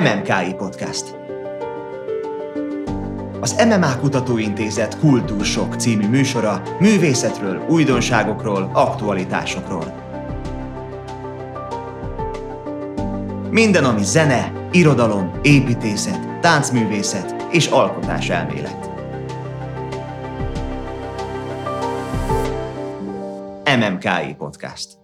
MMKI Podcast. Az MMA Kutatóintézet Kultúrsok című műsora művészetről, újdonságokról, aktualitásokról. Minden, ami zene, irodalom, építészet, táncművészet és alkotás elmélet. MMKI Podcast.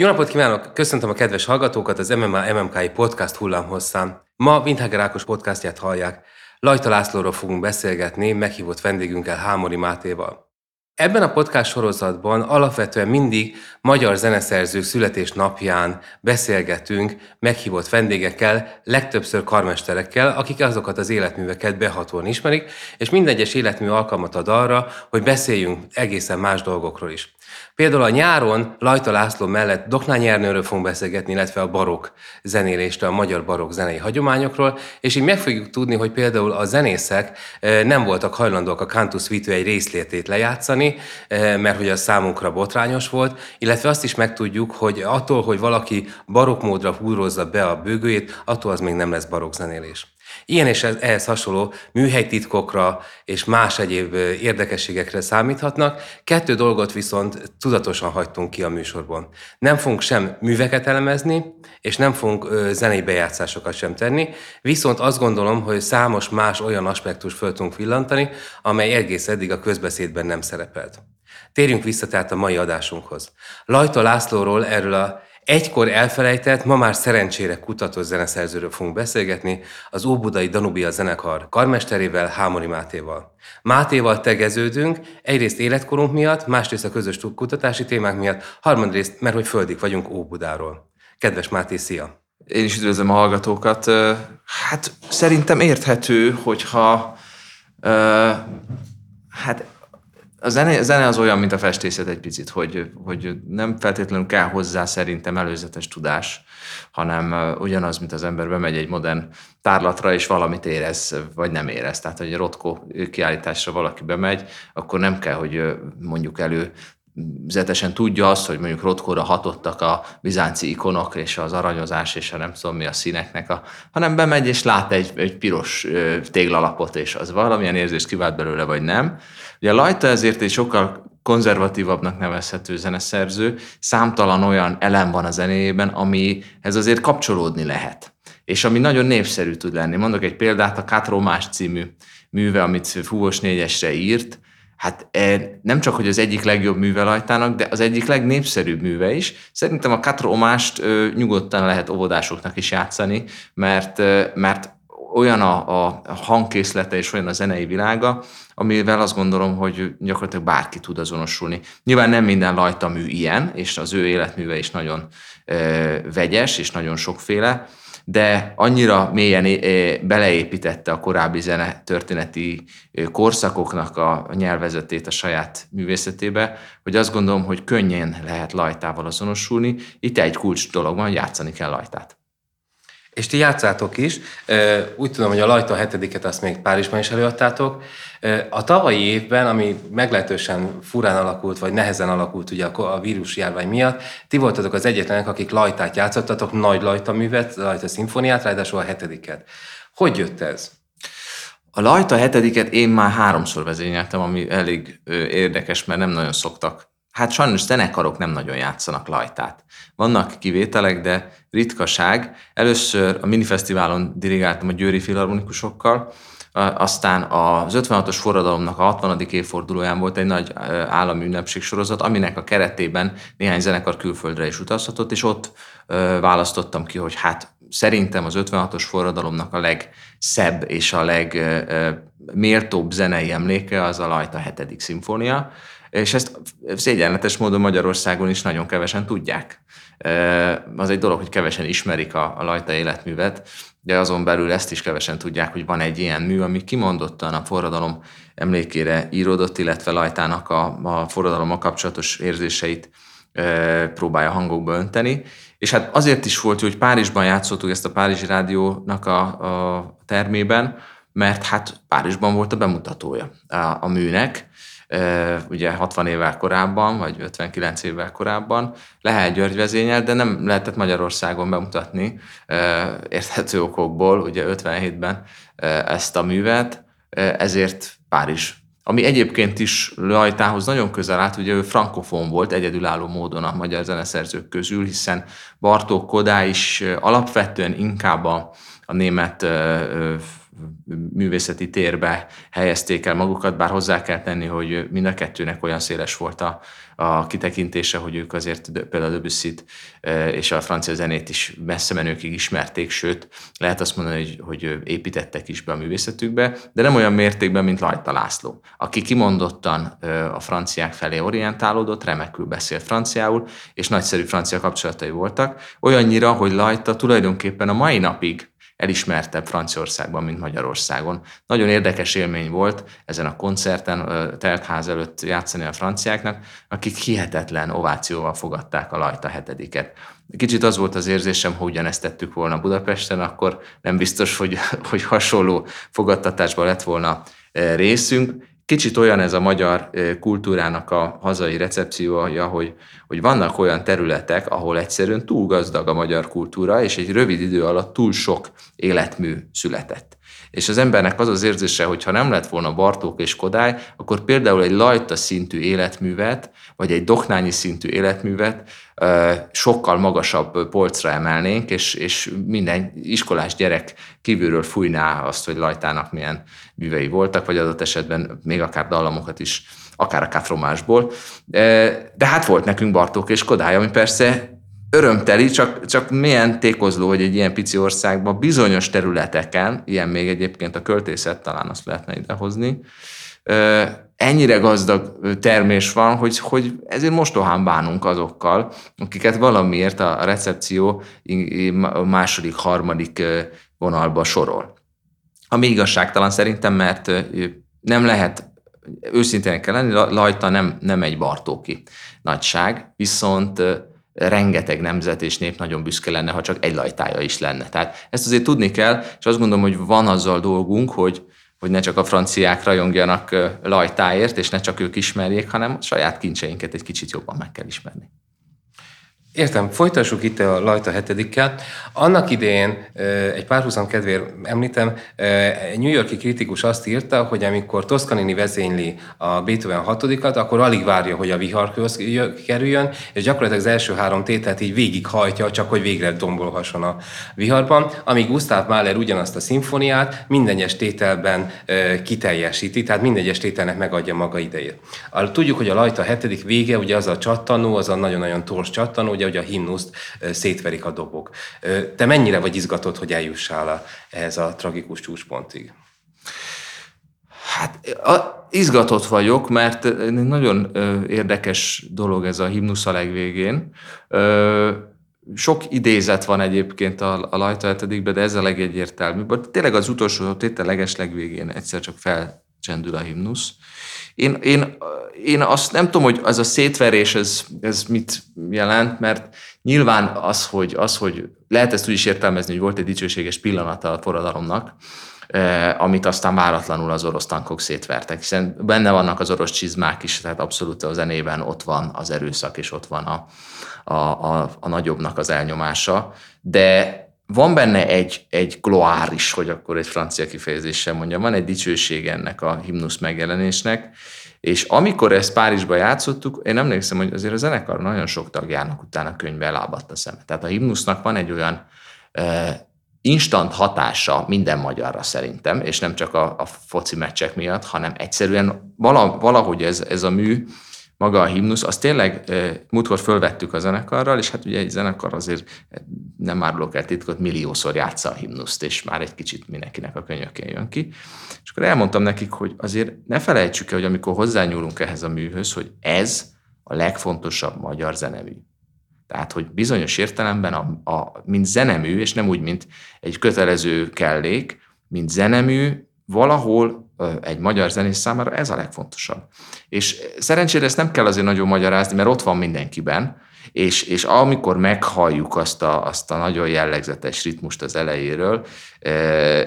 Jó napot kívánok! Köszöntöm a kedves hallgatókat az MMA MMKI podcast hullámhosszán. Ma Windhager Ákos podcastját hallják. Lajta Lászlóról fogunk beszélgetni meghívott vendégünkkel Hámori Mátéval. Ebben a podcast sorozatban alapvetően mindig magyar zeneszerzők születésnapján beszélgetünk meghívott vendégekkel, legtöbbször karmesterekkel, akik azokat az életműveket behatóan ismerik, és mindegyes életmű alkalmat ad arra, hogy beszéljünk egészen más dolgokról is. Például a nyáron Lajta László mellett Doknány Ernőről fogunk beszélgetni, illetve a barok zenélésről, a magyar barok zenei hagyományokról, és így meg fogjuk tudni, hogy például a zenészek nem voltak hajlandóak a Cantus Vitu egy részlétét lejátszani, mert hogy az számunkra botrányos volt, illetve azt is megtudjuk, hogy attól, hogy valaki barok módra húrozza be a bőgőjét, attól az még nem lesz barok zenélés. Ilyen és ehhez hasonló műhelytitkokra és más egyéb érdekességekre számíthatnak. Kettő dolgot viszont tudatosan hagytunk ki a műsorban. Nem fogunk sem műveket elemezni, és nem fogunk zenei bejátszásokat sem tenni, viszont azt gondolom, hogy számos más olyan aspektus föl tudunk villantani, amely egész eddig a közbeszédben nem szerepelt. Térjünk vissza tehát a mai adásunkhoz. Lajta Lászlóról erről a Egykor elfelejtett, ma már szerencsére kutató zeneszerzőről fogunk beszélgetni, az Óbudai Danubia zenekar karmesterével, Hámori Mátéval. Mátéval tegeződünk, egyrészt életkorunk miatt, másrészt a közös kutatási témák miatt, harmadrészt, mert hogy földig vagyunk Óbudáról. Kedves Máté, szia! Én is üdvözlöm a hallgatókat. Hát szerintem érthető, hogyha hát a zene, a zene az olyan, mint a festészet egy picit, hogy, hogy nem feltétlenül kell hozzá szerintem előzetes tudás, hanem ugyanaz, mint az ember bemegy egy modern tárlatra, és valamit érez, vagy nem érez. Tehát, hogy egy Rotko kiállításra valaki bemegy, akkor nem kell, hogy mondjuk elő zetesen tudja azt, hogy mondjuk Rotkóra hatottak a bizánci ikonok, és az aranyozás, és a nem tudom mi a színeknek, a, hanem bemegy és lát egy, egy piros téglalapot, és az valamilyen érzést kivált belőle, vagy nem. Ugye Lajta ezért egy sokkal konzervatívabbnak nevezhető zeneszerző, számtalan olyan elem van a zenéjében, amihez azért kapcsolódni lehet. És ami nagyon népszerű tud lenni. Mondok egy példát, a Kátromás című műve, amit Fúvos négyesre írt, hát e, nem csak, hogy az egyik legjobb műve Lajtának, de az egyik legnépszerűbb műve is. Szerintem a Katromást nyugodtan lehet óvodásoknak is játszani, mert, mert olyan a, a hangkészlete és olyan a zenei világa, amivel azt gondolom, hogy gyakorlatilag bárki tud azonosulni. Nyilván nem minden lajta mű ilyen, és az ő életműve is nagyon e, vegyes, és nagyon sokféle, de annyira mélyen beleépítette a korábbi zene történeti korszakoknak a nyelvezetét a saját művészetébe, hogy azt gondolom, hogy könnyen lehet lajtával azonosulni. Itt egy kulcs dolog van, játszani kell lajtát. És ti játszátok is. Úgy tudom, hogy a Lajta hetediket azt még Párizsban is előadtátok. A tavalyi évben, ami meglehetősen furán alakult, vagy nehezen alakult ugye a vírusjárvány miatt, ti voltatok az egyetlenek, akik Lajtát játszottatok, nagy Lajta művet, Lajta szimfóniát, ráadásul a hetediket. Hogy jött ez? A Lajta hetediket én már háromszor vezényeltem, ami elég érdekes, mert nem nagyon szoktak hát sajnos zenekarok nem nagyon játszanak lajtát. Vannak kivételek, de ritkaság. Először a minifesztiválon dirigáltam a Győri Filharmonikusokkal, aztán az 56-os forradalomnak a 60. évfordulóján volt egy nagy állami ünnepség sorozat, aminek a keretében néhány zenekar külföldre is utazhatott, és ott választottam ki, hogy hát szerintem az 56-os forradalomnak a legszebb és a legméltóbb zenei emléke az a Lajta 7. szimfónia, és ezt szégyenletes módon Magyarországon is nagyon kevesen tudják. Az egy dolog, hogy kevesen ismerik a, Lajta életművet, de azon belül ezt is kevesen tudják, hogy van egy ilyen mű, ami kimondottan a forradalom emlékére íródott, illetve Lajtának a, a forradalommal kapcsolatos érzéseit próbálja hangokba önteni. És hát azért is volt, hogy Párizsban játszottuk ezt a Párizsi Rádiónak a, a termében, mert hát Párizsban volt a bemutatója a, a műnek, ugye 60 évvel korábban, vagy 59 évvel korábban. Lehet György vezényel, de nem lehetett Magyarországon bemutatni érthető okokból, ugye 57-ben ezt a művet, ezért Párizs ami egyébként is Lajtához nagyon közel állt, ugye ő frankofon volt egyedülálló módon a magyar zeneszerzők közül, hiszen Bartók Kodá is alapvetően inkább a, a német művészeti térbe helyezték el magukat, bár hozzá kell tenni, hogy mind a kettőnek olyan széles volt a, a kitekintése, hogy ők azért például debussy és a francia zenét is messze menőkig ismerték, sőt, lehet azt mondani, hogy, hogy építettek is be a művészetükbe, de nem olyan mértékben, mint Lajta László, aki kimondottan a franciák felé orientálódott, remekül beszélt franciául, és nagyszerű francia kapcsolatai voltak, olyannyira, hogy Lajta tulajdonképpen a mai napig elismertebb Franciaországban, mint Magyarországon. Nagyon érdekes élmény volt ezen a koncerten, teltház előtt játszani a franciáknak, akik hihetetlen ovációval fogadták a Lajta hetediket. Kicsit az volt az érzésem, hogy ugyanezt tettük volna Budapesten, akkor nem biztos, hogy, hogy hasonló fogadtatásban lett volna részünk. Kicsit olyan ez a magyar kultúrának a hazai recepciója, hogy, hogy vannak olyan területek, ahol egyszerűen túl gazdag a magyar kultúra, és egy rövid idő alatt túl sok életmű született. És az embernek az az érzése, hogy ha nem lett volna Bartók és Kodály, akkor például egy lajta szintű életművet, vagy egy doknányi szintű életművet sokkal magasabb polcra emelnénk, és, és minden iskolás gyerek kívülről fújná azt, hogy lajtának milyen művei voltak, vagy adott esetben még akár dallamokat is, akár a katromásból. De hát volt nekünk Bartók és Kodály, ami persze örömteli, csak, csak milyen tékozló, hogy egy ilyen pici országban bizonyos területeken, ilyen még egyébként a költészet, talán azt lehetne idehozni, ennyire gazdag termés van, hogy, hogy ezért mostohán bánunk azokkal, akiket valamiért a recepció második, harmadik vonalba sorol. Ami igazságtalan szerintem, mert nem lehet, őszintén kell lenni, Lajta nem, nem egy Bartóki nagyság, viszont rengeteg nemzet és nép nagyon büszke lenne, ha csak egy lajtája is lenne. Tehát ezt azért tudni kell, és azt gondolom, hogy van azzal dolgunk, hogy, hogy ne csak a franciák rajongjanak lajtáért, és ne csak ők ismerjék, hanem a saját kincseinket egy kicsit jobban meg kell ismerni. Értem, folytassuk itt a Lajta hetedikkel. Annak idején, egy párhuzam kedvéért említem, New Yorki kritikus azt írta, hogy amikor Toscanini vezényli a Beethoven hatodikat, akkor alig várja, hogy a viharköz kerüljön, és gyakorlatilag az első három tételt így végighajtja, csak hogy végre dombolhasson a viharban, amíg Gustav Mahler ugyanazt a szimfoniát minden egyes tételben kiteljesíti, tehát minden egyes tételnek megadja maga idejét. Tudjuk, hogy a Lajta hetedik vége, ugye az a csattanó, az a nagyon-nagyon tors csattanó, ugye hogy a himnuszt szétverik a dobok. Te mennyire vagy izgatott, hogy eljussál ehhez a tragikus csúcspontig? Hát a, izgatott vagyok, mert nagyon érdekes dolog ez a himnusz a legvégén. Sok idézet van egyébként a, a Lajta de ez a legegyértelműbb. Tényleg az utolsó tétel leges legvégén egyszer csak felcsendül a himnusz. Én, én, én azt nem tudom, hogy az a szétverés, ez, ez mit jelent, mert nyilván az hogy, az, hogy lehet ezt úgy is értelmezni, hogy volt egy dicsőséges pillanata a forradalomnak, eh, amit aztán váratlanul az orosz tankok szétvertek, hiszen benne vannak az orosz csizmák is, tehát abszolút a zenében ott van az erőszak, és ott van a, a, a, a nagyobbnak az elnyomása, de van benne egy, egy gloár hogy akkor egy francia kifejezéssel mondjam, van egy dicsőség ennek a himnusz megjelenésnek, és amikor ezt Párizsba játszottuk, én emlékszem, hogy azért a zenekar nagyon sok tagjának utána könyve elábadt a szeme. Tehát a himnusznak van egy olyan uh, instant hatása minden magyarra szerintem, és nem csak a, a foci meccsek miatt, hanem egyszerűen valahogy ez, ez a mű maga a himnusz, azt tényleg múltkor fölvettük a zenekarral, és hát ugye egy zenekar azért nem árulok el titkot, milliószor játsza a himnuszt, és már egy kicsit mindenkinek a könyökén jön ki. És akkor elmondtam nekik, hogy azért ne felejtsük el, hogy amikor hozzányúlunk ehhez a műhöz, hogy ez a legfontosabb magyar zenemű. Tehát, hogy bizonyos értelemben, a, a, mint zenemű, és nem úgy, mint egy kötelező kellék, mint zenemű, valahol egy magyar zenész számára ez a legfontosabb. És szerencsére ezt nem kell azért nagyon magyarázni, mert ott van mindenkiben, és, és amikor meghalljuk azt a, azt a nagyon jellegzetes ritmust az elejéről,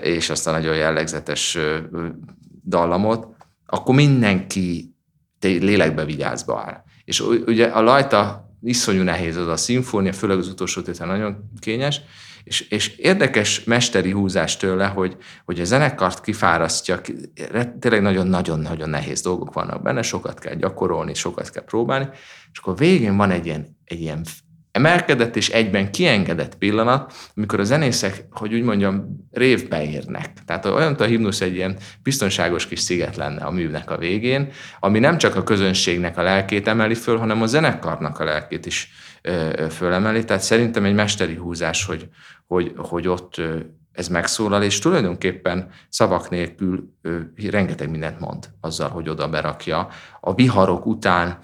és azt a nagyon jellegzetes dallamot, akkor mindenki lélekbe vigyázba áll. És ugye a lajta iszonyú nehéz az a szimfónia, főleg az utolsó tétel nagyon kényes, és, és érdekes mesteri húzás tőle, hogy, hogy a zenekart kifárasztja, tényleg nagyon-nagyon-nagyon nehéz dolgok vannak benne, sokat kell gyakorolni, sokat kell próbálni, és akkor végén van egy ilyen, egy ilyen emelkedett és egyben kiengedett pillanat, amikor a zenészek, hogy úgy mondjam, révbe érnek. Tehát olyan, a himnusz egy ilyen biztonságos kis sziget lenne a művnek a végén, ami nem csak a közönségnek a lelkét emeli föl, hanem a zenekarnak a lelkét is fölemeli. Tehát szerintem egy mesteri húzás, hogy, hogy, hogy ott ez megszólal, és tulajdonképpen szavak nélkül rengeteg mindent mond azzal, hogy oda berakja. A viharok után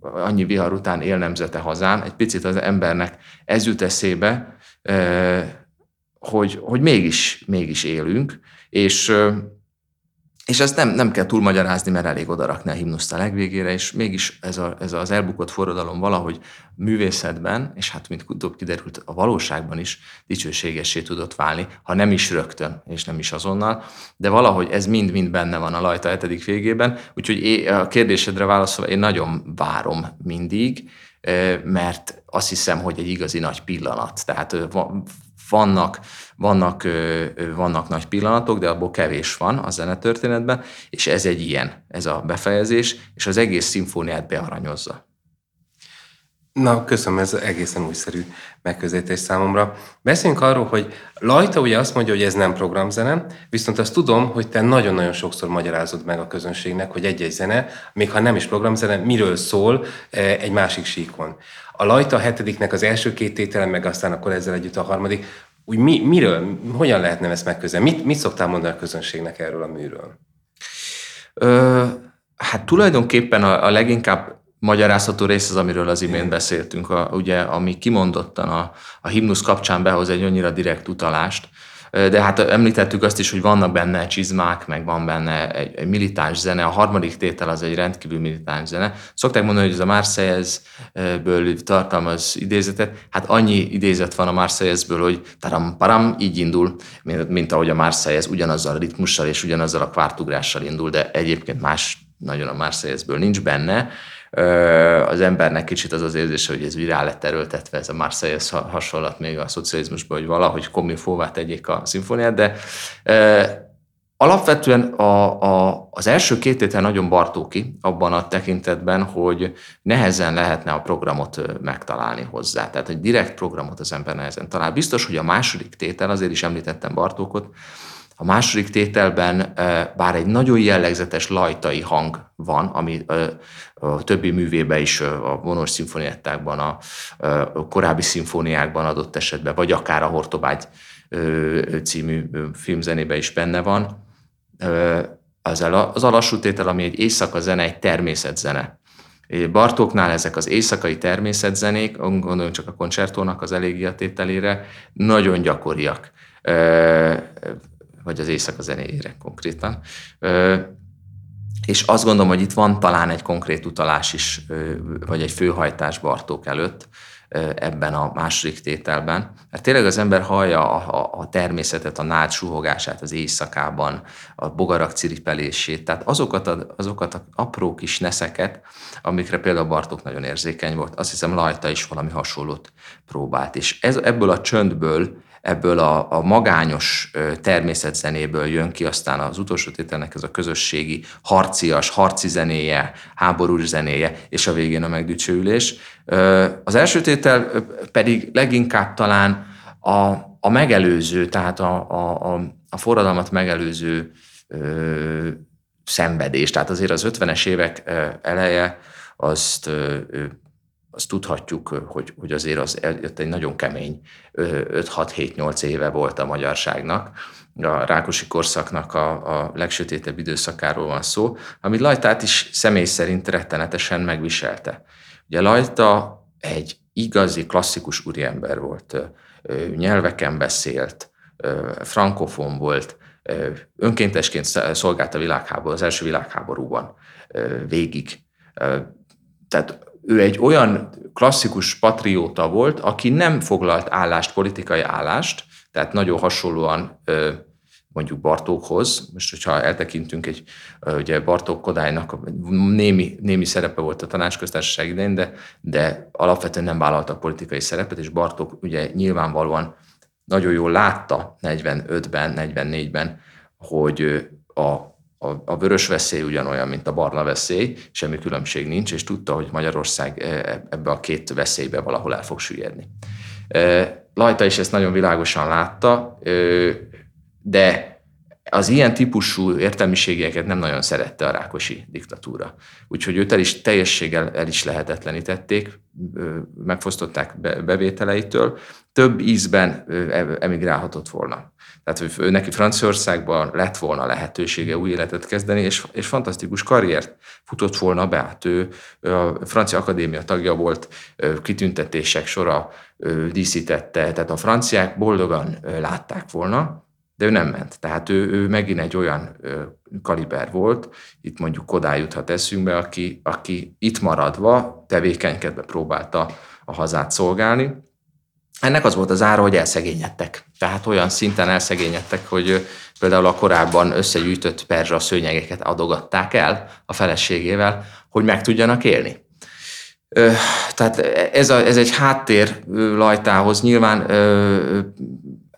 annyi vihar után él nemzete hazán, egy picit az embernek ez jut eszébe, hogy, hogy mégis, mégis élünk, és, és ezt nem, nem kell túlmagyarázni, mert elég odarakni a himnuszt a legvégére, és mégis ez, a, ez az elbukott forradalom valahogy művészetben, és hát mint utóbb kiderült, a valóságban is dicsőségessé tudott válni, ha nem is rögtön, és nem is azonnal, de valahogy ez mind-mind benne van a Lajta 7. végében, úgyhogy én, a kérdésedre válaszolva én nagyon várom mindig, mert azt hiszem, hogy egy igazi nagy pillanat. Tehát vannak, vannak, vannak nagy pillanatok, de abból kevés van a zenetörténetben, és ez egy ilyen, ez a befejezés, és az egész szimfóniát bearanyozza. Na, köszönöm, ez egészen újszerű megközelítés számomra. Beszéljünk arról, hogy Lajta ugye azt mondja, hogy ez nem programzene, viszont azt tudom, hogy te nagyon-nagyon sokszor magyarázod meg a közönségnek, hogy egy-egy zene, még ha nem is programzene, miről szól egy másik síkon. A Lajta hetediknek az első két tétele, meg aztán akkor ezzel együtt a harmadik, úgy mi, miről, hogyan lehetne ezt megközelni? Mit, mit szoktál mondani a közönségnek erről a műről? Ö, hát tulajdonképpen a, a leginkább magyarázható rész az, amiről az imént beszéltünk, a, ugye, ami kimondottan a, a himnusz kapcsán behoz egy annyira direkt utalást, de hát említettük azt is, hogy vannak benne csizmák, meg van benne egy, egy militáns zene, a harmadik tétel az egy rendkívül militáns zene. Szokták mondani, hogy ez a Marseillaise-ből tartalmaz idézetet, hát annyi idézet van a Marseillaise-ből, hogy taram param így indul, mint, mint ahogy a Marseillaise ugyanazzal a ritmussal és ugyanazzal a kvártugrással indul, de egyébként más nagyon a Marseillaise-ből nincs benne az embernek kicsit az az érzése, hogy ez úgy rá lett erőltetve, ez a Marseilles hasonlat még a szocializmusban, hogy valahogy komilfóvá tegyék a szimfóniát, de Alapvetően a, a, az első két tétel nagyon bartóki abban a tekintetben, hogy nehezen lehetne a programot megtalálni hozzá. Tehát egy direkt programot az ember nehezen talál. Biztos, hogy a második tétel, azért is említettem Bartókot, a második tételben bár egy nagyon jellegzetes lajtai hang van, ami a többi művébe is, a vonós szimfoniettákban, a korábbi szimfóniákban adott esetben, vagy akár a Hortobágy című filmzenébe is benne van. Az, az a lassú tétel, ami egy éjszaka zene, egy természetzene. Bartóknál ezek az éjszakai természetzenék, gondoljunk csak a koncertónak az elégiatételére, nagyon gyakoriak vagy az éjszaka zenéjére konkrétan. És azt gondolom, hogy itt van talán egy konkrét utalás is, vagy egy főhajtás Bartók előtt ebben a második tételben. Mert tényleg az ember hallja a, a, a természetet, a nád suhogását az éjszakában, a bogarak ciripelését, tehát azokat a, azokat a apró kis neszeket, amikre például Bartók nagyon érzékeny volt, azt hiszem Lajta is valami hasonlót próbált. És ez, ebből a csöndből ebből a, a magányos természetzenéből jön ki aztán az utolsó tételnek ez a közösségi, harcias, harci zenéje, háborús zenéje, és a végén a megdicsőülés. Az első tétel pedig leginkább talán a, a megelőző, tehát a, a, a, forradalmat megelőző ö, szenvedés. Tehát azért az 50-es évek eleje azt azt tudhatjuk, hogy, hogy azért az egy nagyon kemény 5-6-7-8 éve volt a magyarságnak. A Rákosi korszaknak a, a legsötétebb időszakáról van szó, amit Lajtát is személy szerint rettenetesen megviselte. Ugye Lajta egy igazi, klasszikus úriember volt, nyelveken beszélt, frankofon volt, önkéntesként szolgált a világháború, az első világháborúban végig. Tehát ő egy olyan klasszikus patrióta volt, aki nem foglalt állást, politikai állást, tehát nagyon hasonlóan mondjuk Bartókhoz. Most, hogyha eltekintünk egy, ugye Bartók Kodálynak némi, némi szerepe volt a tanácsköztársaság idején, de, de alapvetően nem vállalta a politikai szerepet, és Bartók ugye nyilvánvalóan nagyon jól látta 45-ben, 44-ben, hogy a, a, a vörös veszély ugyanolyan, mint a barna veszély, semmi különbség nincs, és tudta, hogy Magyarország ebbe a két veszélybe valahol el fog süllyedni. Lajta is ezt nagyon világosan látta, de az ilyen típusú értelmiségeket nem nagyon szerette a rákosi diktatúra. Úgyhogy őt el is teljességgel el is lehetetlenítették, megfosztották bevételeitől, több ízben emigrálhatott volna. Tehát ő neki Franciaországban lett volna lehetősége új életet kezdeni, és, és fantasztikus karriert futott volna be. Hát ő a Francia Akadémia tagja volt, kitüntetések sora díszítette, tehát a franciák boldogan látták volna, de ő nem ment. Tehát ő, ő megint egy olyan kaliber volt, itt mondjuk Kodály juthat eszünkbe, aki, aki itt maradva tevékenykedve próbálta a hazát szolgálni. Ennek az volt az ára, hogy elszegényedtek. Tehát olyan szinten elszegényedtek, hogy például a korábban összegyűjtött perzsa szőnyegeket adogatták el a feleségével, hogy meg tudjanak élni. Tehát ez, a, ez egy háttér lajtához. Nyilván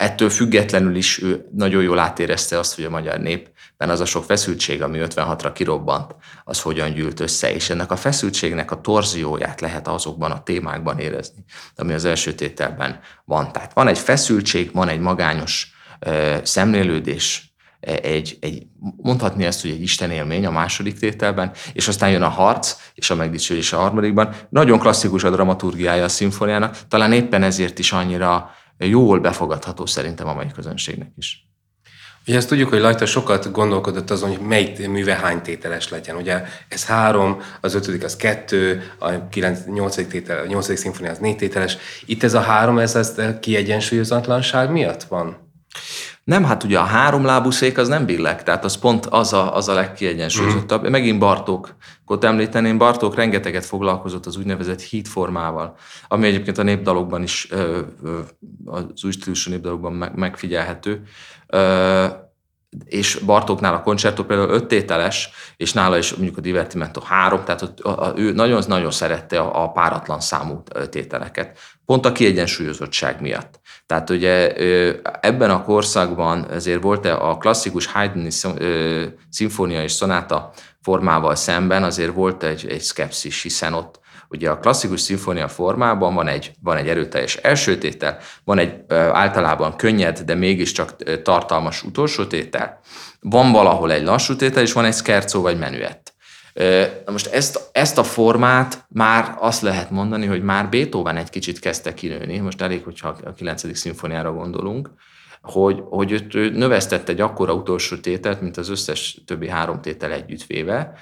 ettől függetlenül is ő nagyon jól átérezte azt, hogy a magyar népben az a sok feszültség, ami 56-ra kirobbant, az hogyan gyűlt össze, és ennek a feszültségnek a torzióját lehet azokban a témákban érezni, ami az első tételben van. Tehát van egy feszültség, van egy magányos szemlélődés, egy, egy, mondhatni ezt, hogy egy Isten élmény a második tételben, és aztán jön a harc, és a megdicsőlés a harmadikban. Nagyon klasszikus a dramaturgiája a szimfóniának, talán éppen ezért is annyira jól befogadható szerintem a mai közönségnek is. Ugye ezt tudjuk, hogy Lajta sokat gondolkodott azon, hogy melyik műve hány tételes legyen. Ugye ez három, az ötödik az kettő, a kilenc, nyolcadik, tétel, a nyolcadik szimfonia az négy tételes. Itt ez a három, ez, ez kiegyensúlyozatlanság miatt van? Nem, hát ugye a háromlábú szék az nem billeg, tehát az pont az a, az a legkiegyensúlyozottabb. Mm. Megint Bartókot említeném, Bartók rengeteget foglalkozott az úgynevezett hídformával, ami egyébként a népdalokban is, az új stílusú népdalokban megfigyelhető és Bartóknál a koncertó például öttételes, és nála is mondjuk a Divertimento három, tehát ott, a, a, ő nagyon-nagyon szerette a, a páratlan számú tételeket, pont a kiegyensúlyozottság miatt. Tehát ugye ebben a korszakban ezért volt a klasszikus Haydn szimfónia és szonáta formával szemben azért volt egy, egy szkepszis, hiszen ott ugye a klasszikus szimfónia formában van egy, van egy erőteljes első tétel, van egy általában könnyed, de mégiscsak tartalmas utolsó tétel, van valahol egy lassú tétel, és van egy scherzo vagy menüett. Na most ezt, ezt a formát már azt lehet mondani, hogy már Beethoven egy kicsit kezdte kinőni, most elég, hogyha a 9. szimfóniára gondolunk, hogy, hogy őt növesztett egy akkora utolsó tételt, mint az összes többi három tétel együttvéve,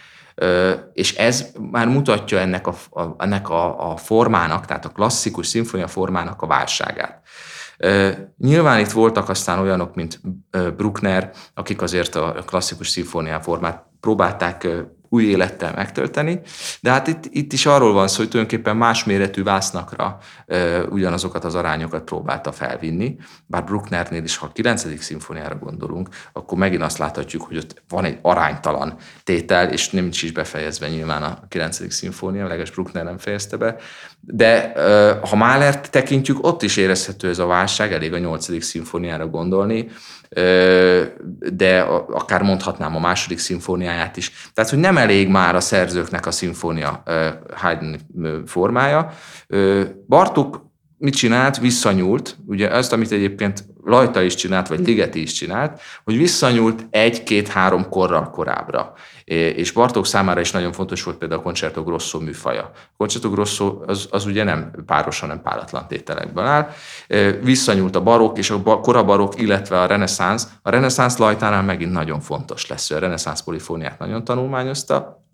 és ez már mutatja ennek a, a, ennek a, a formának, tehát a klasszikus szimfonia formának a válságát. Nyilván itt voltak aztán olyanok, mint Bruckner, akik azért a klasszikus szimfónia formát próbálták új élettel megtölteni, de hát itt, itt is arról van szó, hogy tulajdonképpen más méretű vásznakra e, ugyanazokat az arányokat próbálta felvinni, bár Brucknernél is, ha a 9. szimfóniára gondolunk, akkor megint azt láthatjuk, hogy ott van egy aránytalan tétel, és nem is befejezve nyilván a 9. szimfónia, legalábbis Bruckner nem fejezte be, de ha Mahlert tekintjük, ott is érezhető ez a válság, elég a 8. szimfóniára gondolni, de akár mondhatnám a második szimfóniáját is. Tehát, hogy nem elég már a szerzőknek a szimfónia Haydn formája. Bartók mit csinált? Visszanyúlt, ugye ezt, amit egyébként Lajta is csinált, vagy Ligeti is csinált, hogy visszanyúlt egy-két-három korral korábbra. És Bartók számára is nagyon fontos volt például a Concerto Grosso műfaja. A Concerto Grosso az, az ugye nem páros, hanem páratlan tételekben áll. Visszanyúlt a barok és a korabarok, illetve a reneszánsz. A reneszánsz Lajtánál megint nagyon fontos lesz. A reneszánsz polifóniát nagyon tanulmányozta,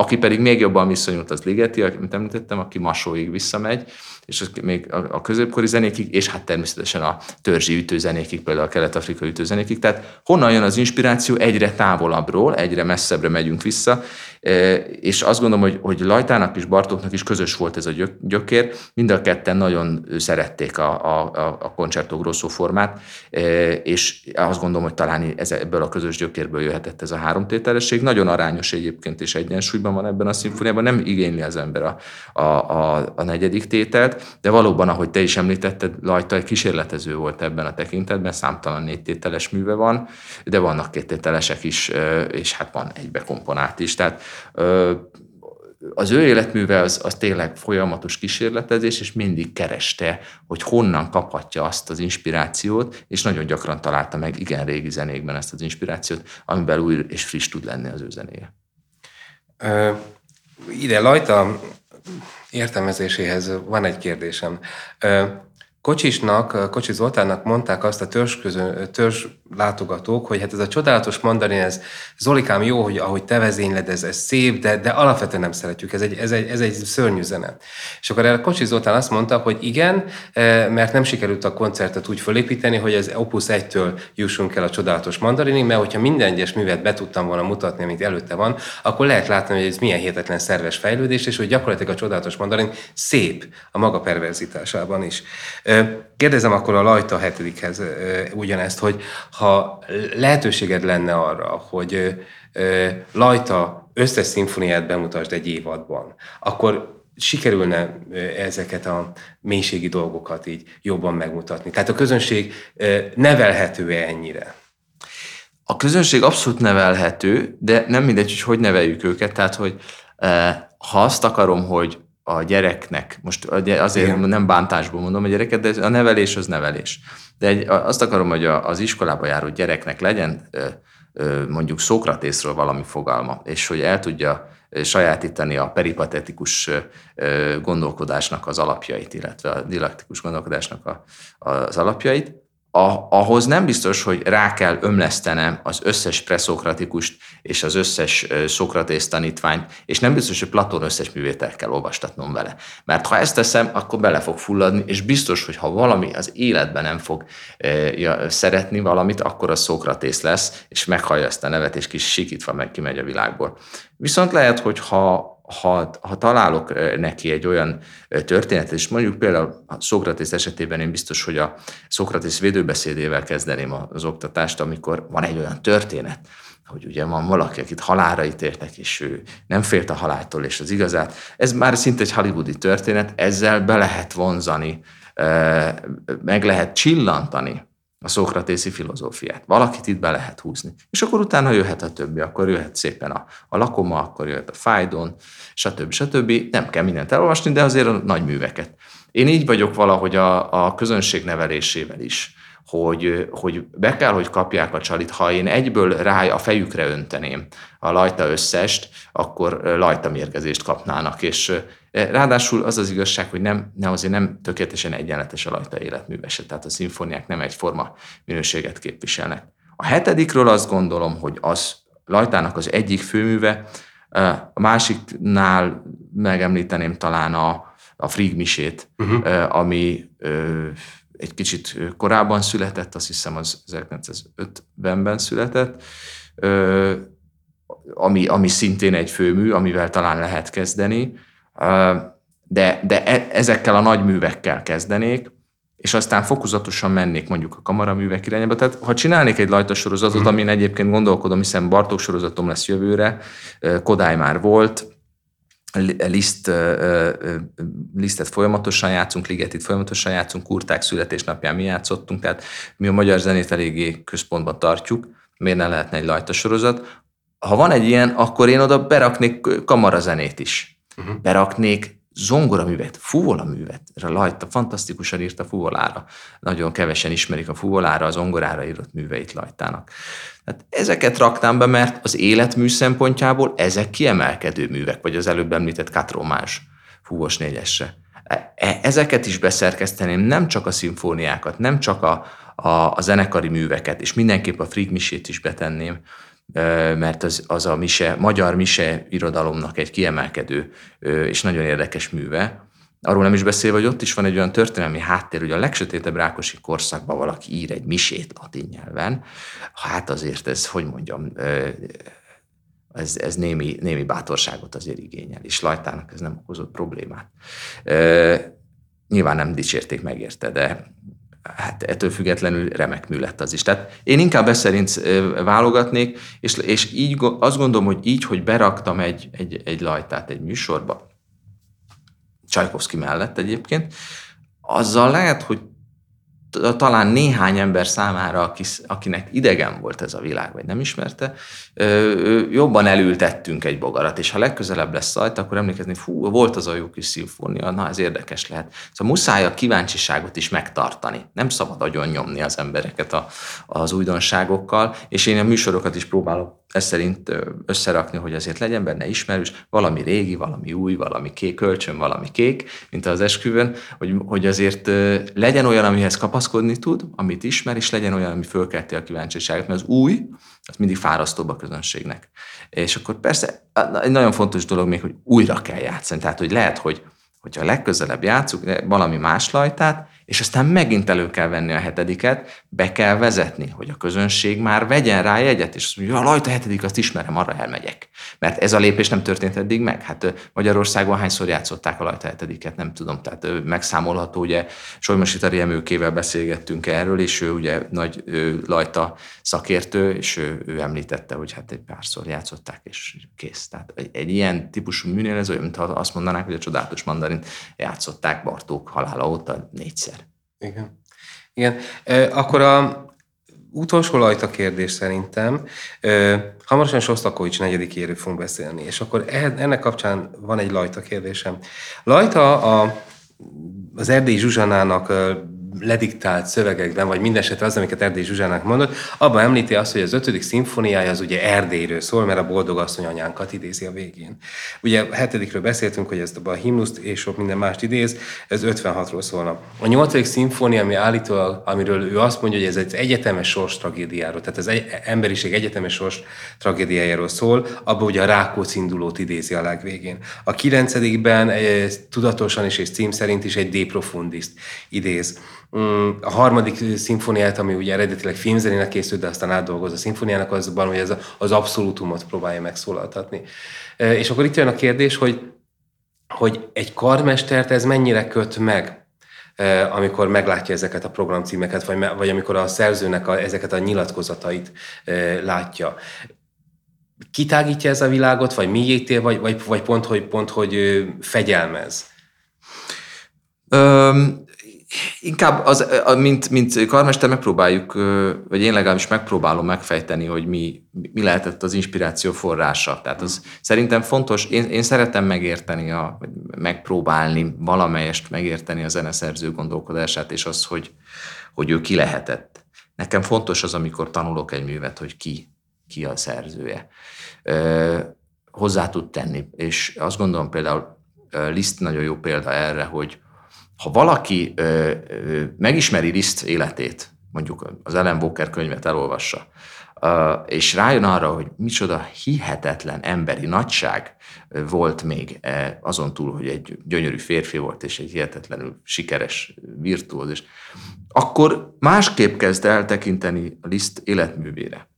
Aki pedig még jobban viszonyult, az Ligeti, amit említettem, aki Masóig visszamegy, és az még a középkori zenékig, és hát természetesen a törzsi ütőzenékig, például a kelet-afrikai ütőzenékig. Tehát honnan jön az inspiráció? Egyre távolabbról, egyre messzebbre megyünk vissza, és azt gondolom, hogy, hogy Lajtának és Bartóknak is közös volt ez a gyökér, mind a ketten nagyon szerették a, a, a Concerto Grosso formát, és azt gondolom, hogy talán ez, ebből a közös gyökérből jöhetett ez a háromtételesség. Nagyon arányos egyébként és egyensúlyban van ebben a szimfóniában, nem igényli az ember a, a, a, a negyedik tételt, de valóban, ahogy te is említetted, Lajta egy kísérletező volt ebben a tekintetben, számtalan négytételes műve van, de vannak kéttételesek is, és hát van egybe komponált is. Tehát az ő életműve az, az tényleg folyamatos kísérletezés, és mindig kereste, hogy honnan kaphatja azt az inspirációt, és nagyon gyakran találta meg igen régi zenékben ezt az inspirációt, amiben új és friss tud lenni az ő zenéje. Ö, ide Lajta értelmezéséhez van egy kérdésem. Kocsisnak, Kocsi Zoltánnak mondták azt a törzs, közön, törzs látogatók, hogy hát ez a csodálatos mandarin, ez Zolikám jó, hogy ahogy te vezényled, ez, ez szép, de, de alapvetően nem szeretjük, ez egy, ez, egy, ez egy szörnyű zene. És akkor erre Kocsi Zoltán azt mondta, hogy igen, mert nem sikerült a koncertet úgy fölépíteni, hogy az Opus 1-től jussunk el a csodálatos mandarinig, mert hogyha minden egyes művet be tudtam volna mutatni, amit előtte van, akkor lehet látni, hogy ez milyen hihetetlen szerves fejlődés, és hogy gyakorlatilag a csodálatos mandarin szép a maga perverzitásában is. Kérdezem akkor a Lajta hetedikhez ugyanezt, hogy ha lehetőséged lenne arra, hogy Lajta összes szimfoniát bemutasd egy évadban, akkor sikerülne ezeket a mélységi dolgokat így jobban megmutatni? Tehát a közönség nevelhető-e ennyire? A közönség abszolút nevelhető, de nem mindegy, hogy hogy neveljük őket. Tehát, hogy ha azt akarom, hogy a gyereknek, most azért Igen. nem bántásból mondom a gyereket, de a nevelés az nevelés. De egy, azt akarom, hogy az iskolába járó gyereknek legyen mondjuk Szókratészről valami fogalma, és hogy el tudja sajátítani a peripatetikus gondolkodásnak az alapjait, illetve a dilaktikus gondolkodásnak a, az alapjait, a, ahhoz nem biztos, hogy rá kell ömlesztenem az összes preszokratikust és az összes Szokratész tanítványt, és nem biztos, hogy Platón összes művét el kell olvastatnom vele. Mert ha ezt teszem, akkor bele fog fulladni, és biztos, hogy ha valami az életben nem fog szeretni valamit, akkor az Szokratész lesz, és meghallja ezt a nevet, és kis sikítva meg kimegy a világból. Viszont lehet, hogy ha ha, ha találok neki egy olyan történetet, és mondjuk például a Szokratész esetében én biztos, hogy a Szokratész védőbeszédével kezdeném az oktatást, amikor van egy olyan történet, hogy ugye van valaki, akit halára ítéltek, és ő nem félt a haláltól, és az igazát. Ez már szinte egy hollywoodi történet, ezzel be lehet vonzani, meg lehet csillantani a szokratészi filozófiát. Valakit itt be lehet húzni. És akkor utána jöhet a többi, akkor jöhet szépen a, a lakoma, akkor jöhet a fájdon, stb. stb. Nem kell mindent elolvasni, de azért a nagy műveket. Én így vagyok valahogy a, a közönség nevelésével is, hogy, hogy be kell, hogy kapják a csalit. Ha én egyből rá a fejükre önteném a lajta összest, akkor lajta mérgezést kapnának, és Ráadásul az az igazság, hogy nem, nem azért nem tökéletesen egyenletes a lajta életművese, tehát a szimfóniák nem egyforma minőséget képviselnek. A hetedikről azt gondolom, hogy az Lajtának az egyik főműve, a másiknál megemlíteném talán a, a Frigmisét, uh-huh. ami egy kicsit korábban született, azt hiszem az 1950-ben született, ami, ami szintén egy főmű, amivel talán lehet kezdeni, de, de e, ezekkel a nagy művekkel kezdenék, és aztán fokozatosan mennék mondjuk a kamaraművek irányába. Tehát ha csinálnék egy lajta sorozatot, mhm. amin egyébként gondolkodom, hiszen Bartók sorozatom lesz jövőre, Kodály már volt, Liszt, Lisztet folyamatosan játszunk, Ligetit folyamatosan játszunk, Kurták születésnapján mi játszottunk, tehát mi a magyar zenét eléggé központban tartjuk, miért ne lehetne egy lajta sorozat. Ha van egy ilyen, akkor én oda beraknék kamarazenét is uh-huh. beraknék zongoraművet, fuvolaművet, Lajta fantasztikusan írt a fuvolára. Nagyon kevesen ismerik a fuvolára, az zongorára írott műveit Lajtának. Tehát ezeket raktam be, mert az életmű szempontjából ezek kiemelkedő művek, vagy az előbb említett katromás fúvos négyesre. E, e, ezeket is beszerkeszteném, nem csak a szimfóniákat, nem csak a, a, a zenekari műveket, és mindenképp a Frigmisét is betenném, mert az, az a mise, magyar mise irodalomnak egy kiemelkedő és nagyon érdekes műve. Arról nem is beszélve, hogy ott is van egy olyan történelmi háttér, hogy a legsötétebb rákosi korszakban valaki ír egy misét latin nyelven, hát azért ez, hogy mondjam, ez, ez némi, némi bátorságot azért igényel, és Lajtának ez nem okozott problémát. Nyilván nem dicsérték meg érte, de hát ettől függetlenül remek mű lett az is. Tehát én inkább ezt szerint válogatnék, és, és így, azt gondolom, hogy így, hogy beraktam egy, egy, egy lajtát egy műsorba, Csajkovszki mellett egyébként, azzal lehet, hogy talán néhány ember számára, akinek idegen volt ez a világ, vagy nem ismerte, jobban elültettünk egy bogarat, és ha legközelebb lesz szajt, akkor emlékezni, fú, volt az a jó kis szimfónia, na ez érdekes lehet. Szóval muszáj a kíváncsiságot is megtartani. Nem szabad agyon nyomni az embereket a, az újdonságokkal, és én a műsorokat is próbálok ezt szerint összerakni, hogy azért legyen benne ismerős, valami régi, valami új, valami kék, kölcsön, valami kék, mint az esküvőn, hogy, hogy azért legyen olyan, amihez kapaszkodni tud, amit ismer, és legyen olyan, ami fölkelti a kíváncsiságot, mert az új, az mindig fárasztóbb a közönségnek. És akkor persze egy nagyon fontos dolog még, hogy újra kell játszani. Tehát, hogy lehet, hogy hogyha legközelebb játszuk valami más lajtát, és aztán megint elő kell venni a hetediket, be kell vezetni, hogy a közönség már vegyen rá jegyet, és azt mondja, a Lajta hetedik, azt ismerem, arra elmegyek. Mert ez a lépés nem történt eddig meg. Hát Magyarországon hányszor játszották a Lajta hetediket, nem tudom. Tehát megszámolható, ugye Solymosi Emőkével beszélgettünk erről, és ő ugye nagy ő, Lajta szakértő, és ő, ő említette, hogy hát egy párszor játszották, és kész. Tehát egy, egy ilyen típusú műnél ez olyan, mintha azt mondanák, hogy a csodálatos mandarin játszották Bartók halála óta négyszer. Igen. Igen. Akkor a utolsó lajta kérdés szerintem. Hamarosan Sostakovics negyedikéről fogunk beszélni, és akkor e, ennek kapcsán van egy lajta kérdésem. Lajta a, az Erdélyi Zsuzsanának lediktált szövegekben, vagy mindesetre az, amiket Erdély Zsuzsának mondott, abban említi azt, hogy az ötödik szimfóniája az ugye Erdélyről szól, mert a boldog asszony anyánkat idézi a végén. Ugye a hetedikről beszéltünk, hogy ezt a himnuszt és sok minden mást idéz, ez 56-ról szólna. A nyolcadik szimfónia, ami állítólag, amiről ő azt mondja, hogy ez egy egyetemes sors tragédiáról, tehát az egy, emberiség egyetemes sors tragédiájáról szól, abban ugye a Rákóczi indulót idézi a legvégén. A kilencedikben eh, tudatosan is és cím szerint is egy De Profundist idéz. Mm, a harmadik szimfóniát, ami ugye eredetileg filmzenének készült, de aztán átdolgoz a szimfóniának, azban, hogy ez az abszolútumot próbálja megszólaltatni. E, és akkor itt jön a kérdés, hogy, hogy egy karmestert ez mennyire köt meg, e, amikor meglátja ezeket a programcímeket, vagy, vagy amikor a szerzőnek a, ezeket a nyilatkozatait e, látja kitágítja ez a világot, vagy miétél, vagy, vagy, vagy pont, hogy, pont, hogy fegyelmez? Um, Inkább, az, mint, mint karmester megpróbáljuk, vagy én legalábbis megpróbálom megfejteni, hogy mi, mi lehetett az inspiráció forrása. Tehát az szerintem fontos, én, én szeretem megérteni, a, megpróbálni valamelyest megérteni a zeneszerző gondolkodását, és az, hogy, hogy ő ki lehetett. Nekem fontos az, amikor tanulok egy művet, hogy ki, ki a szerzője. Hozzá tud tenni. És azt gondolom például Liszt nagyon jó példa erre, hogy ha valaki ö, ö, megismeri Liszt életét, mondjuk az Ellen Walker könyvet elolvassa, ö, és rájön arra, hogy micsoda hihetetlen emberi nagyság volt még azon túl, hogy egy gyönyörű férfi volt, és egy hihetetlenül sikeres virtuóz, és akkor másképp kezd el tekinteni Liszt életművére.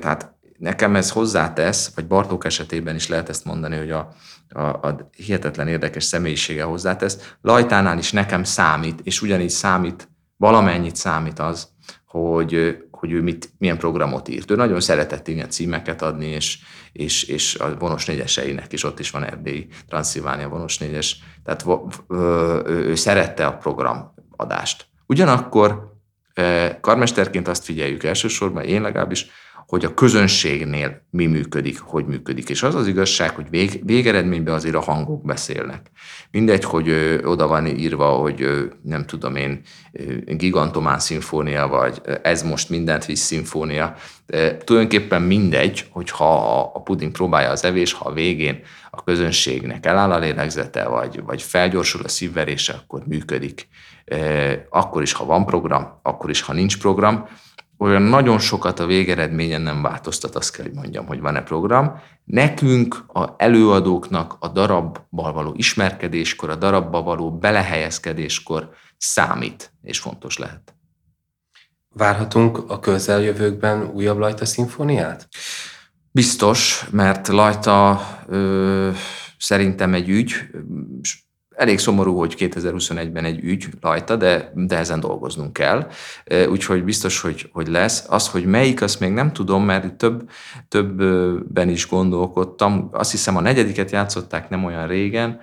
Tehát nekem ez hozzátesz, vagy Bartók esetében is lehet ezt mondani, hogy a, a, a hihetetlen érdekes személyisége hozzátesz. Lajtánál is nekem számít, és ugyanígy számít, valamennyit számít az, hogy, hogy ő mit, milyen programot írt. Ő nagyon szeretett ilyen címeket adni, és, és, és a vonos négyeseinek is ott is van Erdélyi, Transzilvánia vonos négyes, tehát ő, ő szerette a programadást. Ugyanakkor karmesterként azt figyeljük elsősorban, én legalábbis, hogy a közönségnél mi működik, hogy működik. És az az igazság, hogy vég, végeredményben azért a hangok beszélnek. Mindegy, hogy ö, oda van írva, hogy ö, nem tudom én, gigantomán szimfónia, vagy ez most mindent visz szimfónia. E, tulajdonképpen mindegy, hogyha a puding próbálja az evés, ha a végén a közönségnek eláll a lélegzete, vagy, vagy felgyorsul a szívverése, akkor működik. E, akkor is, ha van program, akkor is, ha nincs program olyan nagyon sokat a végeredményen nem változtat, azt kell, hogy mondjam, hogy van-e program. Nekünk, a előadóknak a darabbal való ismerkedéskor, a darabba való belehelyezkedéskor számít, és fontos lehet. Várhatunk a közeljövőkben újabb Lajta szimfóniát? Biztos, mert Lajta ö, szerintem egy ügy, elég szomorú, hogy 2021-ben egy ügy rajta, de, de ezen dolgoznunk kell. Úgyhogy biztos, hogy, hogy lesz. Az, hogy melyik, azt még nem tudom, mert több, többben is gondolkodtam. Azt hiszem a negyediket játszották nem olyan régen,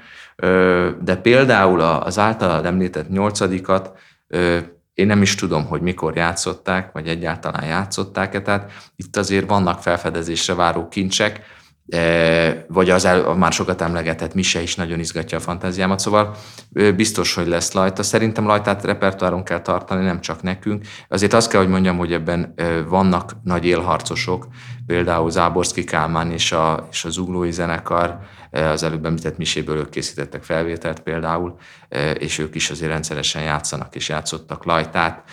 de például az általad említett nyolcadikat én nem is tudom, hogy mikor játszották, vagy egyáltalán játszották-e, tehát itt azért vannak felfedezésre váró kincsek, vagy az el, a már sokat emlegetett Mise is nagyon izgatja a fantáziámat, szóval biztos, hogy lesz Lajta. Szerintem Lajtát repertoáron kell tartani, nem csak nekünk. Azért azt kell, hogy mondjam, hogy ebben vannak nagy élharcosok, például Záborszki Kálmán és, a, és a Zuglói zenekar, az előbb említett Miséből ők készítettek felvételt például, és ők is azért rendszeresen játszanak és játszottak Lajtát.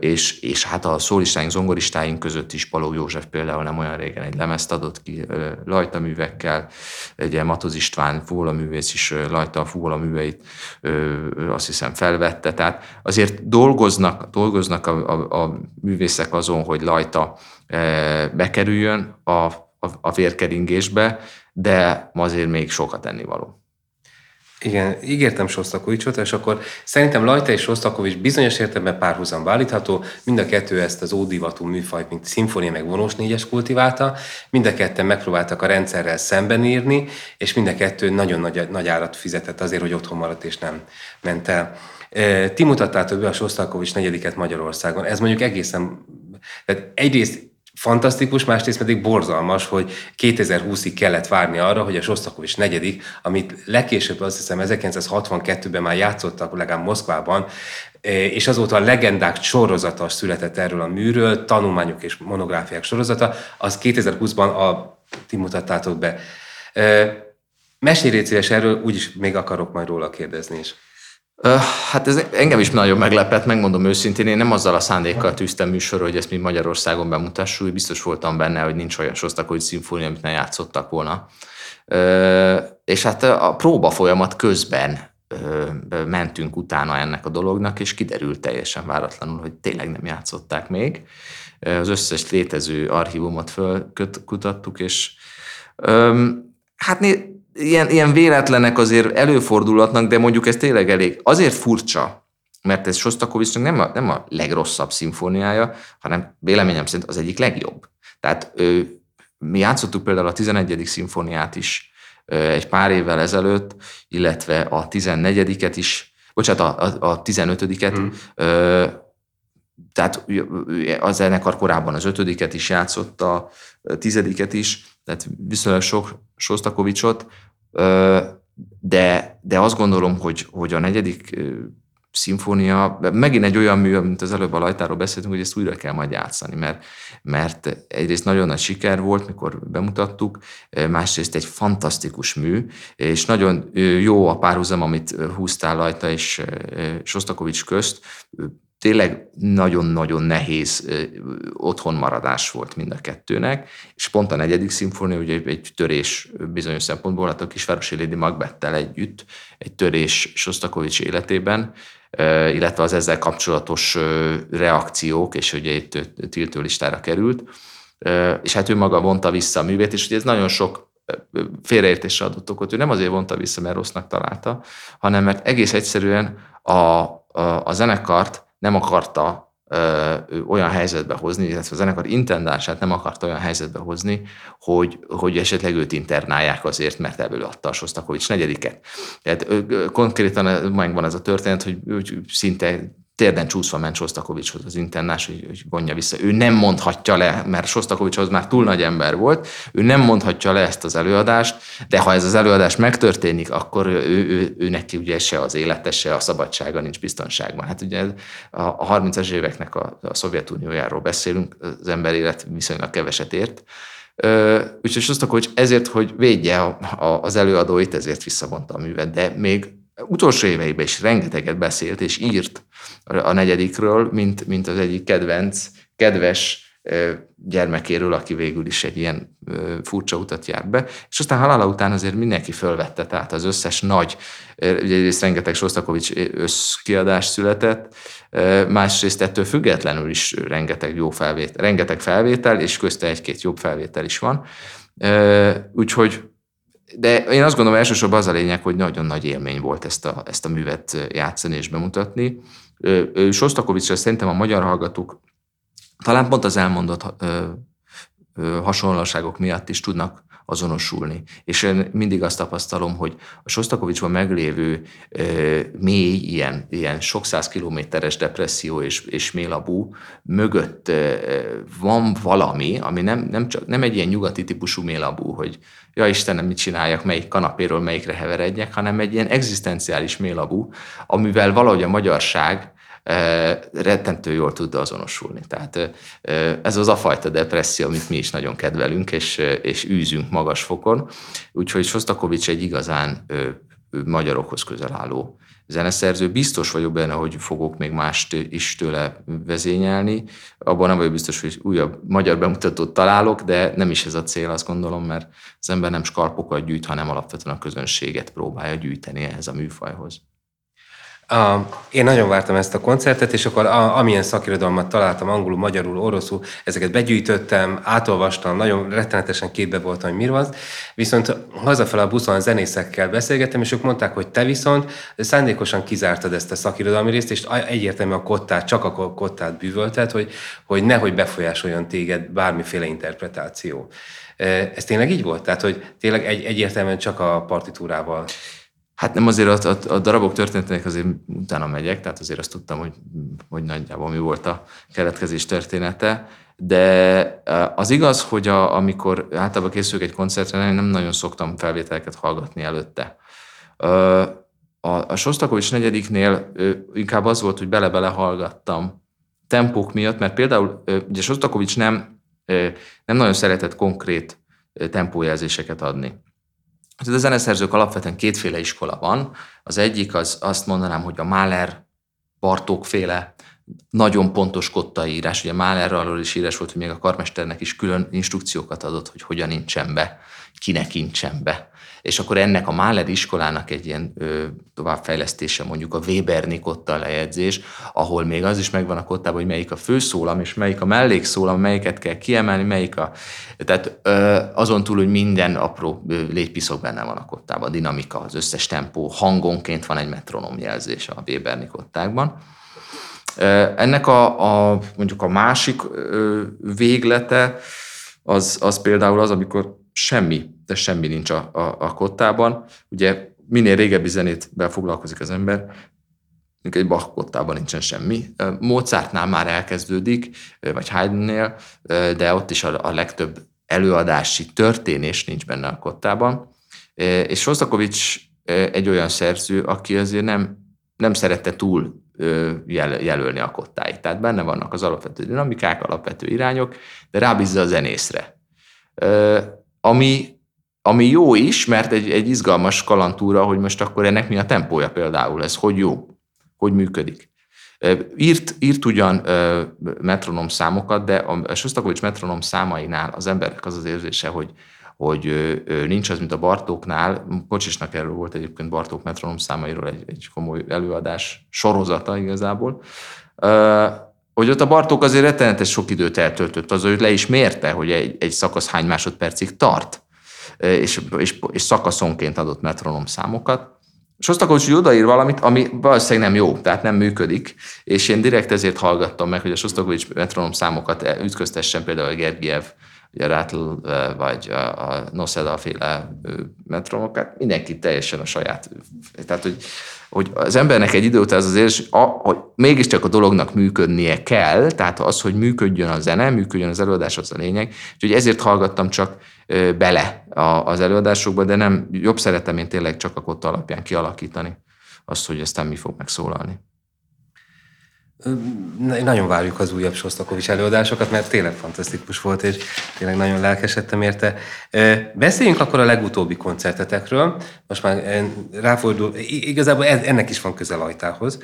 És, és hát a szólistáink, zongoristáink között is Paló József például nem olyan régen egy lemezt adott ki lajtaművekkel, ugye Matoz István művész is lajta a műveit azt hiszem felvette, tehát azért dolgoznak, dolgoznak a, a, a művészek azon, hogy lajta bekerüljön a, a, a vérkeringésbe, de azért még sokat ennivaló. Igen, ígértem Sostakovicsot, és akkor szerintem Lajta és Sostakovics bizonyos értelemben párhuzamba állítható, mind a kettő ezt az ódivatú műfajt, mint szimfónia meg vonós négyes kultiválta, mind a ketten megpróbáltak a rendszerrel szembenírni, és mind a kettő nagyon nagy, nagy árat fizetett azért, hogy otthon maradt és nem ment el. Ti mutattátok be a Sostakovics negyediket Magyarországon. Ez mondjuk egészen, tehát egyrészt fantasztikus, másrészt pedig borzalmas, hogy 2020-ig kellett várni arra, hogy a Sostakovics negyedik, amit legkésőbb azt hiszem 1962-ben már játszottak legalább Moszkvában, e, és azóta a legendák sorozata született erről a műről, tanulmányok és monográfiák sorozata, az 2020-ban a, ti mutattátok be. E, mesélj erről, úgyis még akarok majd róla kérdezni is. Hát ez engem is nagyon meglepett, megmondom őszintén, én nem azzal a szándékkal tűztem műsorra, hogy ezt mi Magyarországon bemutassuk, biztos voltam benne, hogy nincs olyan Sostakovics szimfónia, amit ne játszottak volna. És hát a próba folyamat közben mentünk utána ennek a dolognak, és kiderült teljesen váratlanul, hogy tényleg nem játszották még. Az összes létező archívumot fölkutattuk, és hát ilyen, ilyen véletlenek azért előfordulhatnak, de mondjuk ez tényleg elég. Azért furcsa, mert ez Sostakovicsnak nem a, nem a legrosszabb szimfóniája, hanem véleményem szerint az egyik legjobb. Tehát ő, mi játszottuk például a 11. szimfóniát is egy pár évvel ezelőtt, illetve a 14-et is, bocsánat, a, a 15-et, hmm. tehát a zenekar korábban az ötödiket is játszotta, a tizediket is, tehát viszonylag sok Sostakovicsot, de, de azt gondolom, hogy, hogy a negyedik szimfónia, megint egy olyan mű, mint az előbb a Lajtáról beszéltünk, hogy ezt újra kell majd játszani, mert, mert egyrészt nagyon nagy siker volt, mikor bemutattuk, másrészt egy fantasztikus mű, és nagyon jó a párhuzam, amit húztál Lajta és Sostakovics közt, tényleg nagyon-nagyon nehéz otthon maradás volt mind a kettőnek, és pont a negyedik szimfónia ugye egy törés bizonyos szempontból, hát a kisvárosi Lady Macbettel együtt, egy törés Sostakovics életében, illetve az ezzel kapcsolatos reakciók, és ugye itt tiltő listára került, és hát ő maga vonta vissza a művét, és ugye ez nagyon sok félreértésre adott okot. Ő nem azért vonta vissza, mert rossznak találta, hanem mert egész egyszerűen a, a, a zenekart nem akarta ö, olyan helyzetbe hozni, illetve a zenekar intendánsát nem akarta olyan helyzetbe hozni, hogy, hogy esetleg őt internálják azért, mert ebből adta a Sostakovics negyediket. Tehát konkrétan megvan ez a történet, hogy szinte térden csúszva ment Sostakovicshoz az internás, hogy, hogy vonja vissza. Ő nem mondhatja le, mert Sostakovicshoz már túl nagy ember volt, ő nem mondhatja le ezt az előadást, de ha ez az előadás megtörténik, akkor ő, ő, ő neki ugye se az élete, se a szabadsága nincs biztonságban. Hát ugye a, a 30-as éveknek a, a Szovjetuniójáról beszélünk, az ember élet viszonylag keveset ért, Úgyhogy Sostakovics ezért, hogy védje a, a, az előadóit, ezért visszavonta a művet, de még utolsó éveiben is rengeteget beszélt és írt a negyedikről, mint, mint az egyik kedvenc kedves gyermekéről, aki végül is egy ilyen furcsa utat járt be, és aztán halála után azért mindenki fölvette, tehát az összes nagy, ugye egyrészt rengeteg Sostakovics összkiadás született, másrészt ettől függetlenül is rengeteg jó felvétel, rengeteg felvétel, és közte egy-két jobb felvétel is van. Úgyhogy de én azt gondolom elsősorban az a lényeg, hogy nagyon nagy élmény volt ezt a, ezt a művet játszani és bemutatni. Sostakovicsra szerintem a magyar hallgatók talán pont az elmondott hasonlóságok miatt is tudnak azonosulni. És én mindig azt tapasztalom, hogy a Sostakovicsban meglévő ö, mély, ilyen, ilyen sok száz kilométeres depresszió és, és mélabú mögött ö, van valami, ami nem, nem, csak, nem egy ilyen nyugati típusú mélabú, hogy ja Istenem, mit csináljak, melyik kanapéről melyikre heveredjek, hanem egy ilyen egzisztenciális mélabú, amivel valahogy a magyarság rettentő jól tud azonosulni. Tehát ez az a fajta depresszió, amit mi is nagyon kedvelünk, és, és űzünk magas fokon. Úgyhogy Sostakovics egy igazán magyarokhoz közel álló zeneszerző. Biztos vagyok benne, hogy fogok még mást is tőle vezényelni. Abban nem vagyok biztos, hogy újabb magyar bemutatót találok, de nem is ez a cél, azt gondolom, mert az ember nem skalpokat gyűjt, hanem alapvetően a közönséget próbálja gyűjteni ehhez a műfajhoz. A, én nagyon vártam ezt a koncertet, és akkor a, amilyen szakirodalmat találtam, angolul, magyarul, oroszul, ezeket begyűjtöttem, átolvastam, nagyon rettenetesen képbe voltam, hogy mi van. Viszont hazafel a buszon a zenészekkel beszélgettem, és ők mondták, hogy te viszont szándékosan kizártad ezt a szakirodalmi részt, és egyértelműen a kottát, csak a kottát bűvölted, hogy, hogy nehogy befolyásoljon téged bármiféle interpretáció. Ez tényleg így volt? Tehát, hogy tényleg egy, egyértelműen csak a partitúrával Hát nem azért a, a, a darabok történetének azért utána megyek, tehát azért azt tudtam, hogy, hogy nagyjából mi volt a keletkezés története, de az igaz, hogy a, amikor általában készülök egy koncertre, nem nagyon szoktam felvételeket hallgatni előtte. A, a Sostakovics negyediknél inkább az volt, hogy bele-bele hallgattam tempók miatt, mert például ugye Sostakovics nem, nem nagyon szeretett konkrét tempójelzéseket adni. Tehát a zeneszerzők alapvetően kétféle iskola van. Az egyik az azt mondanám, hogy a Mahler, Bartók féle nagyon pontos kottaírás. Ugye Mahler arról is írás volt, hogy még a karmesternek is külön instrukciókat adott, hogy hogyan nincsen be, kinek nincsen be és akkor ennek a Mahler iskolának egy ilyen ö, továbbfejlesztése mondjuk a Weberni kotta lejegyzés, ahol még az is megvan a kottában, hogy melyik a főszólam, és melyik a mellékszólam, melyiket kell kiemelni, melyik a... Tehát ö, azon túl, hogy minden apró létpiszok benne van a kottában, a dinamika, az összes tempó, hangonként van egy metronom jelzés a Weberni kottákban. Ennek a, a mondjuk a másik véglete az, az például az, amikor semmi, de semmi nincs a, a, a kottában. Ugye minél régebbi zenét foglalkozik az ember, egy Bach kottában nincsen semmi. Mozartnál már elkezdődik, vagy Haydnnél, de ott is a, a legtöbb előadási történés nincs benne a kottában. És Sostakovics egy olyan szerző, aki azért nem, nem szerette túl jel, jelölni a kottáit. Tehát benne vannak az alapvető dinamikák, alapvető irányok, de rábízza a zenészre ami, ami jó is, mert egy, egy izgalmas kalantúra, hogy most akkor ennek mi a tempója például, ez hogy jó, hogy működik. Írt, írt ugyan metronom számokat, de a Sostakovics metronom számainál az emberek az az érzése, hogy, hogy nincs az, mint a Bartóknál. Kocsisnak erről volt egyébként Bartók metronom számairól egy, egy komoly előadás sorozata igazából hogy ott a Bartók azért rettenetes sok időt eltöltött az, hogy le is mérte, hogy egy, egy szakasz hány másodpercig tart, és, és, és szakaszonként adott metronom számokat. És azt akarod, hogy odaír valamit, ami valószínűleg nem jó, tehát nem működik, és én direkt ezért hallgattam meg, hogy a Sostakovics metronom számokat ütköztessen például a Gergiev, a Rattle, vagy a, a Noseda féle metronomokat, mindenki teljesen a saját, tehát hogy hogy az embernek egy idő után az azért, hogy mégiscsak a dolognak működnie kell, tehát az, hogy működjön a zene, működjön az előadás, az a lényeg. Úgyhogy ezért hallgattam csak bele az előadásokba, de nem jobb szeretem én tényleg csak a kotta alapján kialakítani azt, hogy aztán mi fog megszólalni. Nagyon várjuk az újabb Sostakovics előadásokat, mert tényleg fantasztikus volt, és tényleg nagyon lelkesedtem érte. Beszéljünk akkor a legutóbbi koncertetekről. Most már ráfordul, igazából ennek is van közel ajtához.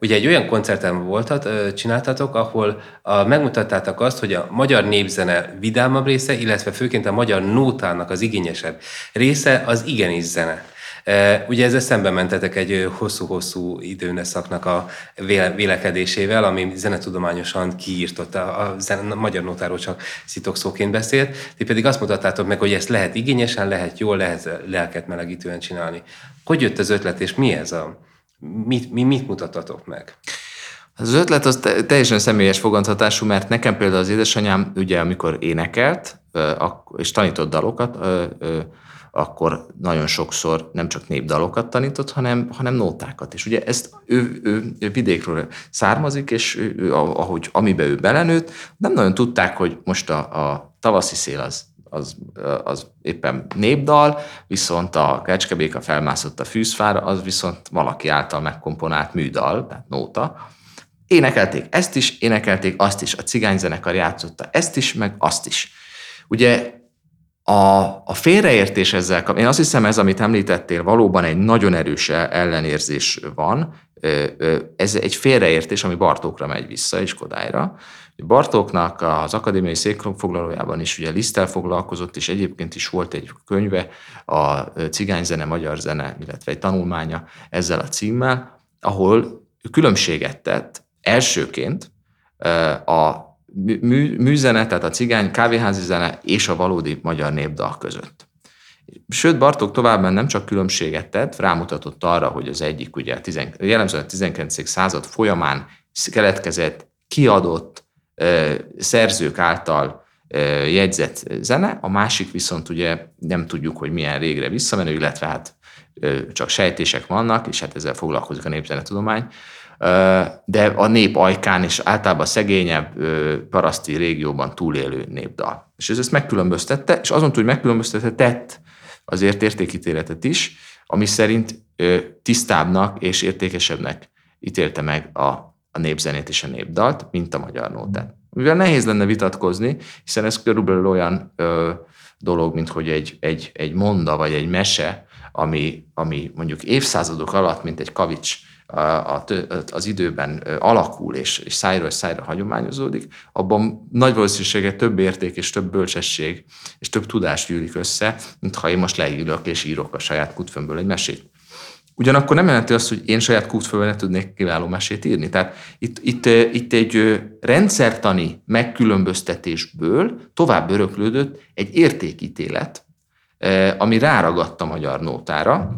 Ugye egy olyan koncerten voltat, csináltatok, ahol megmutattátok azt, hogy a magyar népzene vidámabb része, illetve főként a magyar nótának az igényesebb része az igenis zene. Ugye ezzel szembe mentetek egy hosszú-hosszú időneszaknak a vélekedésével, ami zenetudományosan kiírtott, a, a magyar notáról csak szitokszóként beszélt, ti pedig azt mutattátok meg, hogy ezt lehet igényesen, lehet jól, lehet lelket melegítően csinálni. Hogy jött az ötlet, és mi ez a... Mit, mi, mit mutattatok meg? Az ötlet az teljesen személyes fogadhatású, mert nekem például az édesanyám, ugye amikor énekelt, és tanított dalokat, akkor nagyon sokszor nem csak népdalokat tanított, hanem, hanem nótákat. És ugye ezt ő, ő, ő vidékről származik, és ő, ahogy amiben ő belenőtt, nem nagyon tudták, hogy most a, a tavaszi szél az, az, az éppen népdal, viszont a kecskebéka felmászott a fűzfára, az viszont valaki által megkomponált műdal, tehát nóta. Énekelték ezt is, énekelték azt is, a cigányzenekar játszotta ezt is, meg azt is. Ugye a, a félreértés ezzel, én azt hiszem ez, amit említettél, valóban egy nagyon erős ellenérzés van. Ez egy félreértés, ami Bartókra megy vissza, és Kodályra. Bartóknak az akadémiai székfoglalójában is ugye Lisztel foglalkozott, és egyébként is volt egy könyve, a cigányzene, magyar zene, illetve egy tanulmánya ezzel a címmel, ahol különbséget tett elsőként a mű, műzene, tehát a cigány kávéházi zene és a valódi magyar népdal között. Sőt, Bartók továbbá nem csak különbséget tett, rámutatott arra, hogy az egyik ugye jellemzően a 19. század folyamán keletkezett, kiadott szerzők által jegyzett zene, a másik viszont ugye nem tudjuk, hogy milyen régre visszamenő, illetve hát csak sejtések vannak, és hát ezzel foglalkozik a népzenetudomány, de a nép ajkán és általában szegényebb paraszti régióban túlélő népdal. És ez ezt megkülönböztette, és azon túl, hogy megkülönböztette, tett azért értékítéletet is, ami szerint tisztábbnak és értékesebbnek ítélte meg a, a népzenét és a népdalt, mint a magyar nótát. Mivel nehéz lenne vitatkozni, hiszen ez körülbelül olyan ö, dolog, mint hogy egy, egy, egy monda vagy egy mese, ami, ami mondjuk évszázadok alatt, mint egy kavics az időben alakul és, és szájról szájra hagyományozódik, abban nagy valószínűséggel több érték és több bölcsesség és több tudás gyűlik össze, mint ha én most leírok és írok a saját kutfömből egy mesét. Ugyanakkor nem jelenti azt, hogy én saját kútfővel ne tudnék kiváló mesét írni. Tehát itt, itt, itt egy rendszertani megkülönböztetésből tovább öröklődött egy értékítélet, ami ráragadta a magyar nótára,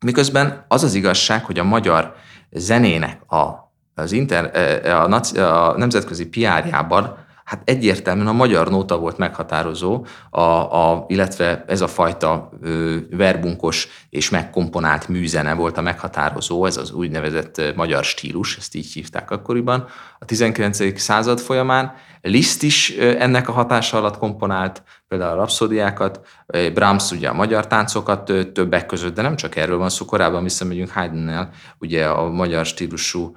Miközben az az igazság, hogy a magyar zenének a, az inter, a, a nemzetközi piárjában hát egyértelműen a magyar nóta volt meghatározó, a, a, illetve ez a fajta ö, verbunkos és megkomponált műzene volt a meghatározó, ez az úgynevezett magyar stílus, ezt így hívták akkoriban. A 19. század folyamán Liszt is ennek a hatása alatt komponált, például a rapszódiákat, Brahms ugye a magyar táncokat többek között, de nem csak erről van szó, korábban visszamegyünk Haydnnel, ugye a magyar stílusú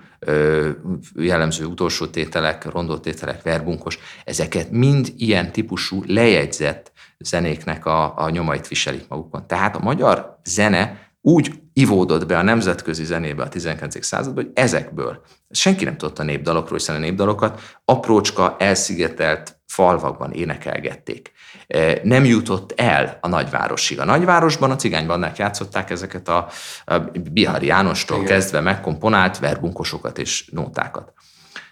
jellemző utolsó tételek, rondótételek, verbunkos, ezeket mind ilyen típusú lejegyzett zenéknek a, a nyomait viselik magukon. Tehát a magyar zene úgy ivódott be a nemzetközi zenébe a 19. században, hogy ezekből senki nem tudott a népdalokról, hiszen a népdalokat aprócska, elszigetelt falvakban énekelgették. E, nem jutott el a nagyvárosig. A nagyvárosban a cigánybandák játszották ezeket a, a Bihari Jánostól Igen. kezdve megkomponált verbunkosokat és nótákat.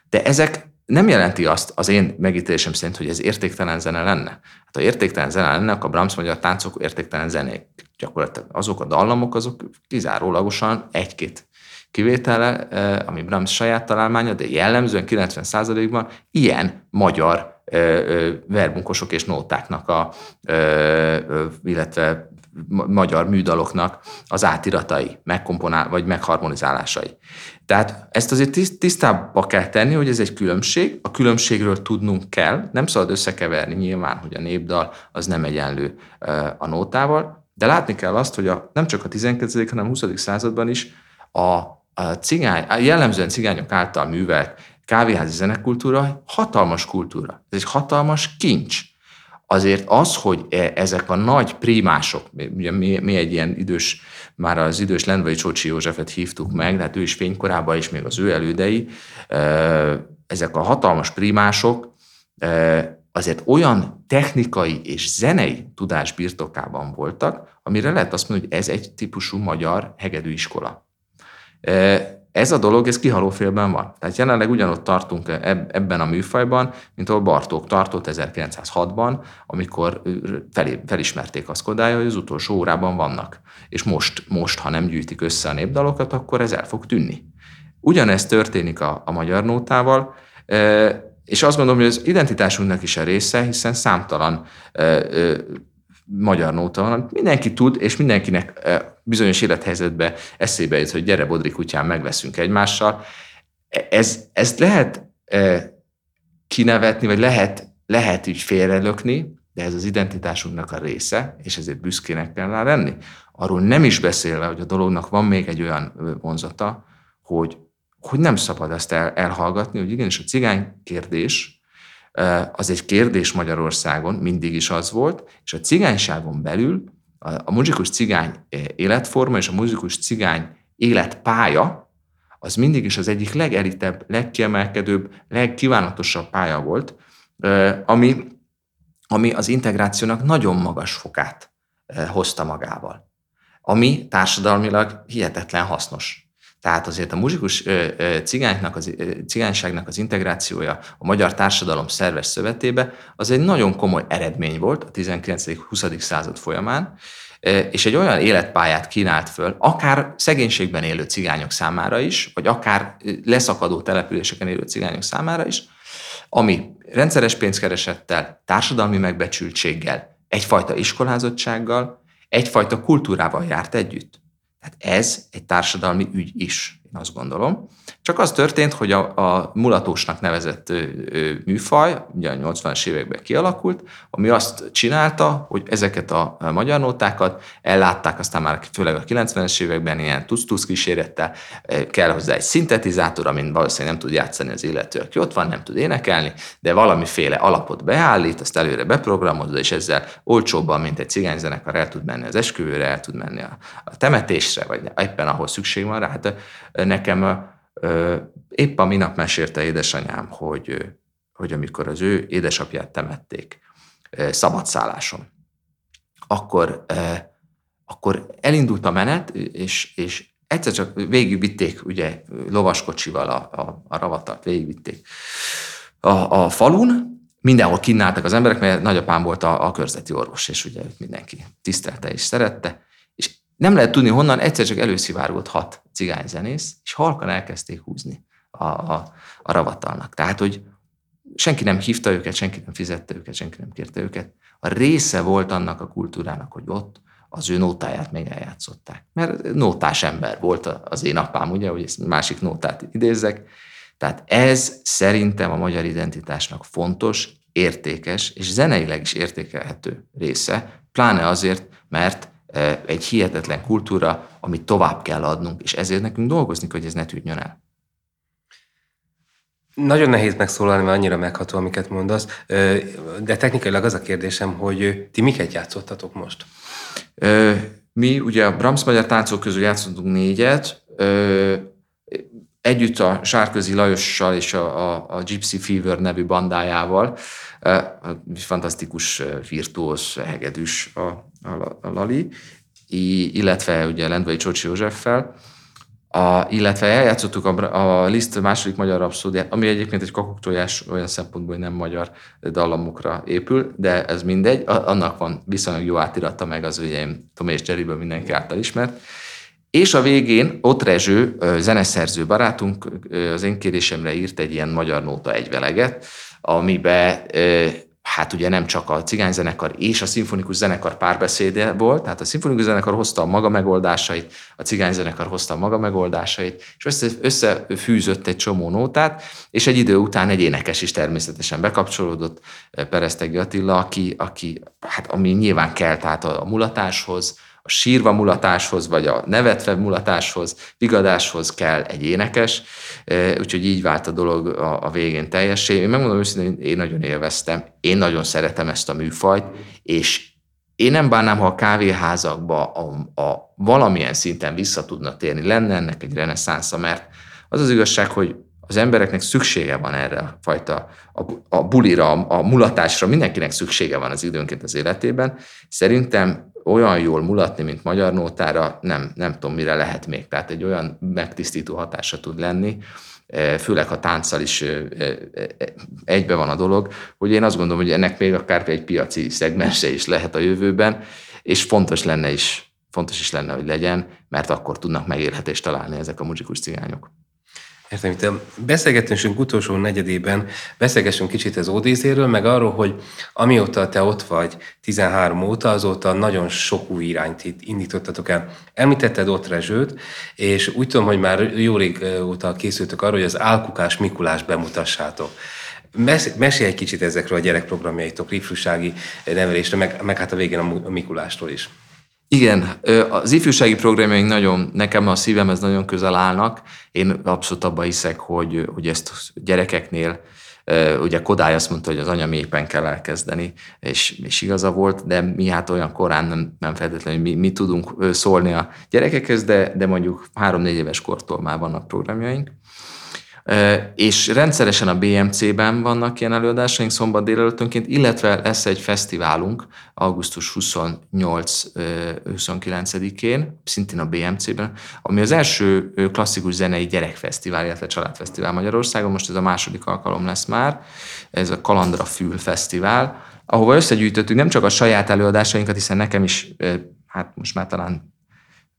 De ezek nem jelenti azt az én megítélésem szerint, hogy ez értéktelen zene lenne. Hát ha értéktelen zene lenne, akkor a Brahms magyar táncok értéktelen zenék. Gyakorlatilag azok a dallamok, azok kizárólagosan egy-két kivétele, eh, ami Brahms saját találmánya, de jellemzően 90%-ban ilyen magyar eh, eh, verbunkosok és nótáknak, a, illetve magyar műdaloknak az átiratai, megkomponál, vagy megharmonizálásai. Tehát ezt azért tisztába kell tenni, hogy ez egy különbség, a különbségről tudnunk kell, nem szabad összekeverni nyilván, hogy a népdal az nem egyenlő a nótával, de látni kell azt, hogy a, nem csak a 19. hanem a 20. században is a, a cigány, jellemzően cigányok által művelt kávéházi zenekultúra hatalmas kultúra. Ez egy hatalmas kincs. Azért az, hogy e, ezek a nagy primások, ugye mi, mi egy ilyen idős, már az idős Lendvai Csocsi Józsefet hívtuk meg, de hát ő is fénykorában is, még az ő elődei, e, ezek a hatalmas primások e, azért olyan technikai és zenei tudás birtokában voltak, amire lehet azt mondani, hogy ez egy típusú magyar hegedűiskola. Ez a dolog, ez kihaló félben van. Tehát jelenleg ugyanott tartunk ebben a műfajban, mint ahol Bartók tartott 1906-ban, amikor fel, felismerték azt Kodály, hogy az utolsó órában vannak. És most, most, ha nem gyűjtik össze a népdalokat, akkor ez el fog tűnni. Ugyanezt történik a, a magyar nótával, és azt gondolom, hogy az identitásunknak is a része, hiszen számtalan magyar nóta van, mindenki tud, és mindenkinek bizonyos élethelyzetben eszébe jut, hogy gyere Bodri kutyán, megveszünk egymással. Ez, ezt lehet kinevetni, vagy lehet, lehet így félrelökni, de ez az identitásunknak a része, és ezért büszkének kell rá lenni. Arról nem is beszélve, hogy a dolognak van még egy olyan vonzata, hogy, hogy nem szabad ezt el, elhallgatni, hogy igenis a cigány kérdés, az egy kérdés Magyarországon, mindig is az volt, és a cigányságon belül a muzikus cigány életforma és a muzikus cigány életpálya az mindig is az egyik legelitebb, legkiemelkedőbb, legkívánatosabb pálya volt, ami, ami az integrációnak nagyon magas fokát hozta magával, ami társadalmilag hihetetlen hasznos. Tehát azért a muzsikus cigánynak, az, cigányságnak az integrációja a magyar társadalom szerves szövetébe az egy nagyon komoly eredmény volt a 19.-20. század folyamán, és egy olyan életpályát kínált föl, akár szegénységben élő cigányok számára is, vagy akár leszakadó településeken élő cigányok számára is, ami rendszeres pénzkeresettel, társadalmi megbecsültséggel, egyfajta iskolázottsággal, egyfajta kultúrával járt együtt. Tehát ez egy társadalmi ügy is, én azt gondolom. Csak az történt, hogy a, a mulatósnak nevezett ö, ö, műfaj, ugye a 80-as években kialakult, ami azt csinálta, hogy ezeket a, magyar nótákat ellátták, aztán már főleg a 90-es években ilyen tusz kísérettel, kell hozzá egy szintetizátor, amin valószínűleg nem tud játszani az illető, aki ott van, nem tud énekelni, de valamiféle alapot beállít, azt előre beprogramozza, és ezzel olcsóbban, mint egy cigányzenekar el tud menni az esküvőre, el tud menni a, a temetésre, vagy éppen ahol szükség van rá. Hát nekem Épp a minap mesélte édesanyám, hogy, hogy amikor az ő édesapját temették szabadszálláson, akkor, akkor elindult a menet, és, és egyszer csak végigvitték, ugye lovaskocsival a, a, a ravatart, végigvitték a, a falun, mindenhol kínáltak az emberek, mert nagyapám volt a, a körzeti orvos, és ugye mindenki tisztelte és szerette, nem lehet tudni honnan, egyszer csak előszivárgott hat cigányzenész, és halkan elkezdték húzni a, a, a ravatalnak. Tehát, hogy senki nem hívta őket, senki nem fizette őket, senki nem kérte őket. A része volt annak a kultúrának, hogy ott az ő nótáját még eljátszották. Mert nótás ember volt az én apám, ugye, hogy ezt másik nótát idézzek. Tehát ez szerintem a magyar identitásnak fontos, értékes, és zeneileg is értékelhető része, pláne azért, mert egy hihetetlen kultúra, amit tovább kell adnunk, és ezért nekünk dolgozni, hogy ez ne tűnjön el. Nagyon nehéz megszólalni, mert annyira megható, amiket mondasz, de technikailag az a kérdésem, hogy ti miket játszottatok most? Mi ugye a Brahms magyar táncok közül játszottunk négyet, együtt a Sárközi Lajossal és a, a, a Gypsy Fever nevű bandájával, fantasztikus virtuóz hegedűs a, a, Lali, illetve ugye Lendvai Csocsi Józseffel, a, illetve eljátszottuk a, a Liszt második magyar rapszódiát, ami egyébként egy kakuktojás olyan szempontból, hogy nem magyar dallamokra épül, de ez mindegy, annak van viszonylag jó átirata meg az ugye Tomé és Jerryből mindenki által ismert. És a végén ott Rezső, zeneszerző barátunk az én kérésemre írt egy ilyen magyar nóta egyveleget, amiben hát ugye nem csak a cigányzenekar és a szimfonikus zenekar párbeszéde volt, tehát a szimfonikus zenekar hozta a maga megoldásait, a cigányzenekar hozta a maga megoldásait, és össze, összefűzött egy csomó nótát, és egy idő után egy énekes is természetesen bekapcsolódott, Peresztegi Attila, aki, aki hát ami nyilván kell, tehát a mulatáshoz, a sírva mulatáshoz, vagy a nevetve mulatáshoz, vigadáshoz kell egy énekes, úgyhogy így vált a dolog a, végén teljessé. Én megmondom őszintén, én nagyon élveztem, én nagyon szeretem ezt a műfajt, és én nem bánnám, ha a kávéházakba a, a valamilyen szinten vissza tudna térni, lenne ennek egy reneszánsza, mert az az igazság, hogy az embereknek szüksége van erre a fajta a, a bulira, a, a mulatásra, mindenkinek szüksége van az időnként az életében. Szerintem olyan jól mulatni, mint magyar nótára, nem, nem tudom, mire lehet még. Tehát egy olyan megtisztító hatása tud lenni, e, főleg ha tánccal is e, e, egybe van a dolog, hogy én azt gondolom, hogy ennek még akár egy piaci szegmense is lehet a jövőben, és fontos lenne is, fontos is lenne, hogy legyen, mert akkor tudnak megélhetést találni ezek a muzsikus cigányok. Értem, itt a beszélgetésünk utolsó negyedében beszélgessünk kicsit az Odézéről, meg arról, hogy amióta te ott vagy, 13 óta, azóta nagyon sok új irányt indítottatok el. Említetted ott Rezsőt, és úgy tudom, hogy már jó rég óta készültök arról, hogy az Álkukás Mikulás bemutassátok. Mesélj egy kicsit ezekről a gyerekprogramjaitok, ifjúsági nevelésre, meg, meg hát a végén a Mikulástól is. Igen, az ifjúsági programjaink nagyon, nekem a szívemhez nagyon közel állnak. Én abszolút abban hiszek, hogy, hogy ezt gyerekeknél, ugye Kodály azt mondta, hogy az anyamépen kell elkezdeni, és, és igaza volt, de mi hát olyan korán nem, nem feltétlenül, mi, mi tudunk szólni a gyerekekhez, de, de mondjuk három-négy éves kortól már vannak programjaink. És rendszeresen a BMC-ben vannak ilyen előadásaink szombat délelőttönként, illetve lesz egy fesztiválunk augusztus 28-29-én, szintén a BMC-ben, ami az első klasszikus zenei gyerekfesztivál, illetve családfesztivál Magyarországon, most ez a második alkalom lesz már, ez a Kalandra Fül Fesztivál, ahova összegyűjtöttük nem csak a saját előadásainkat, hiszen nekem is, hát most már talán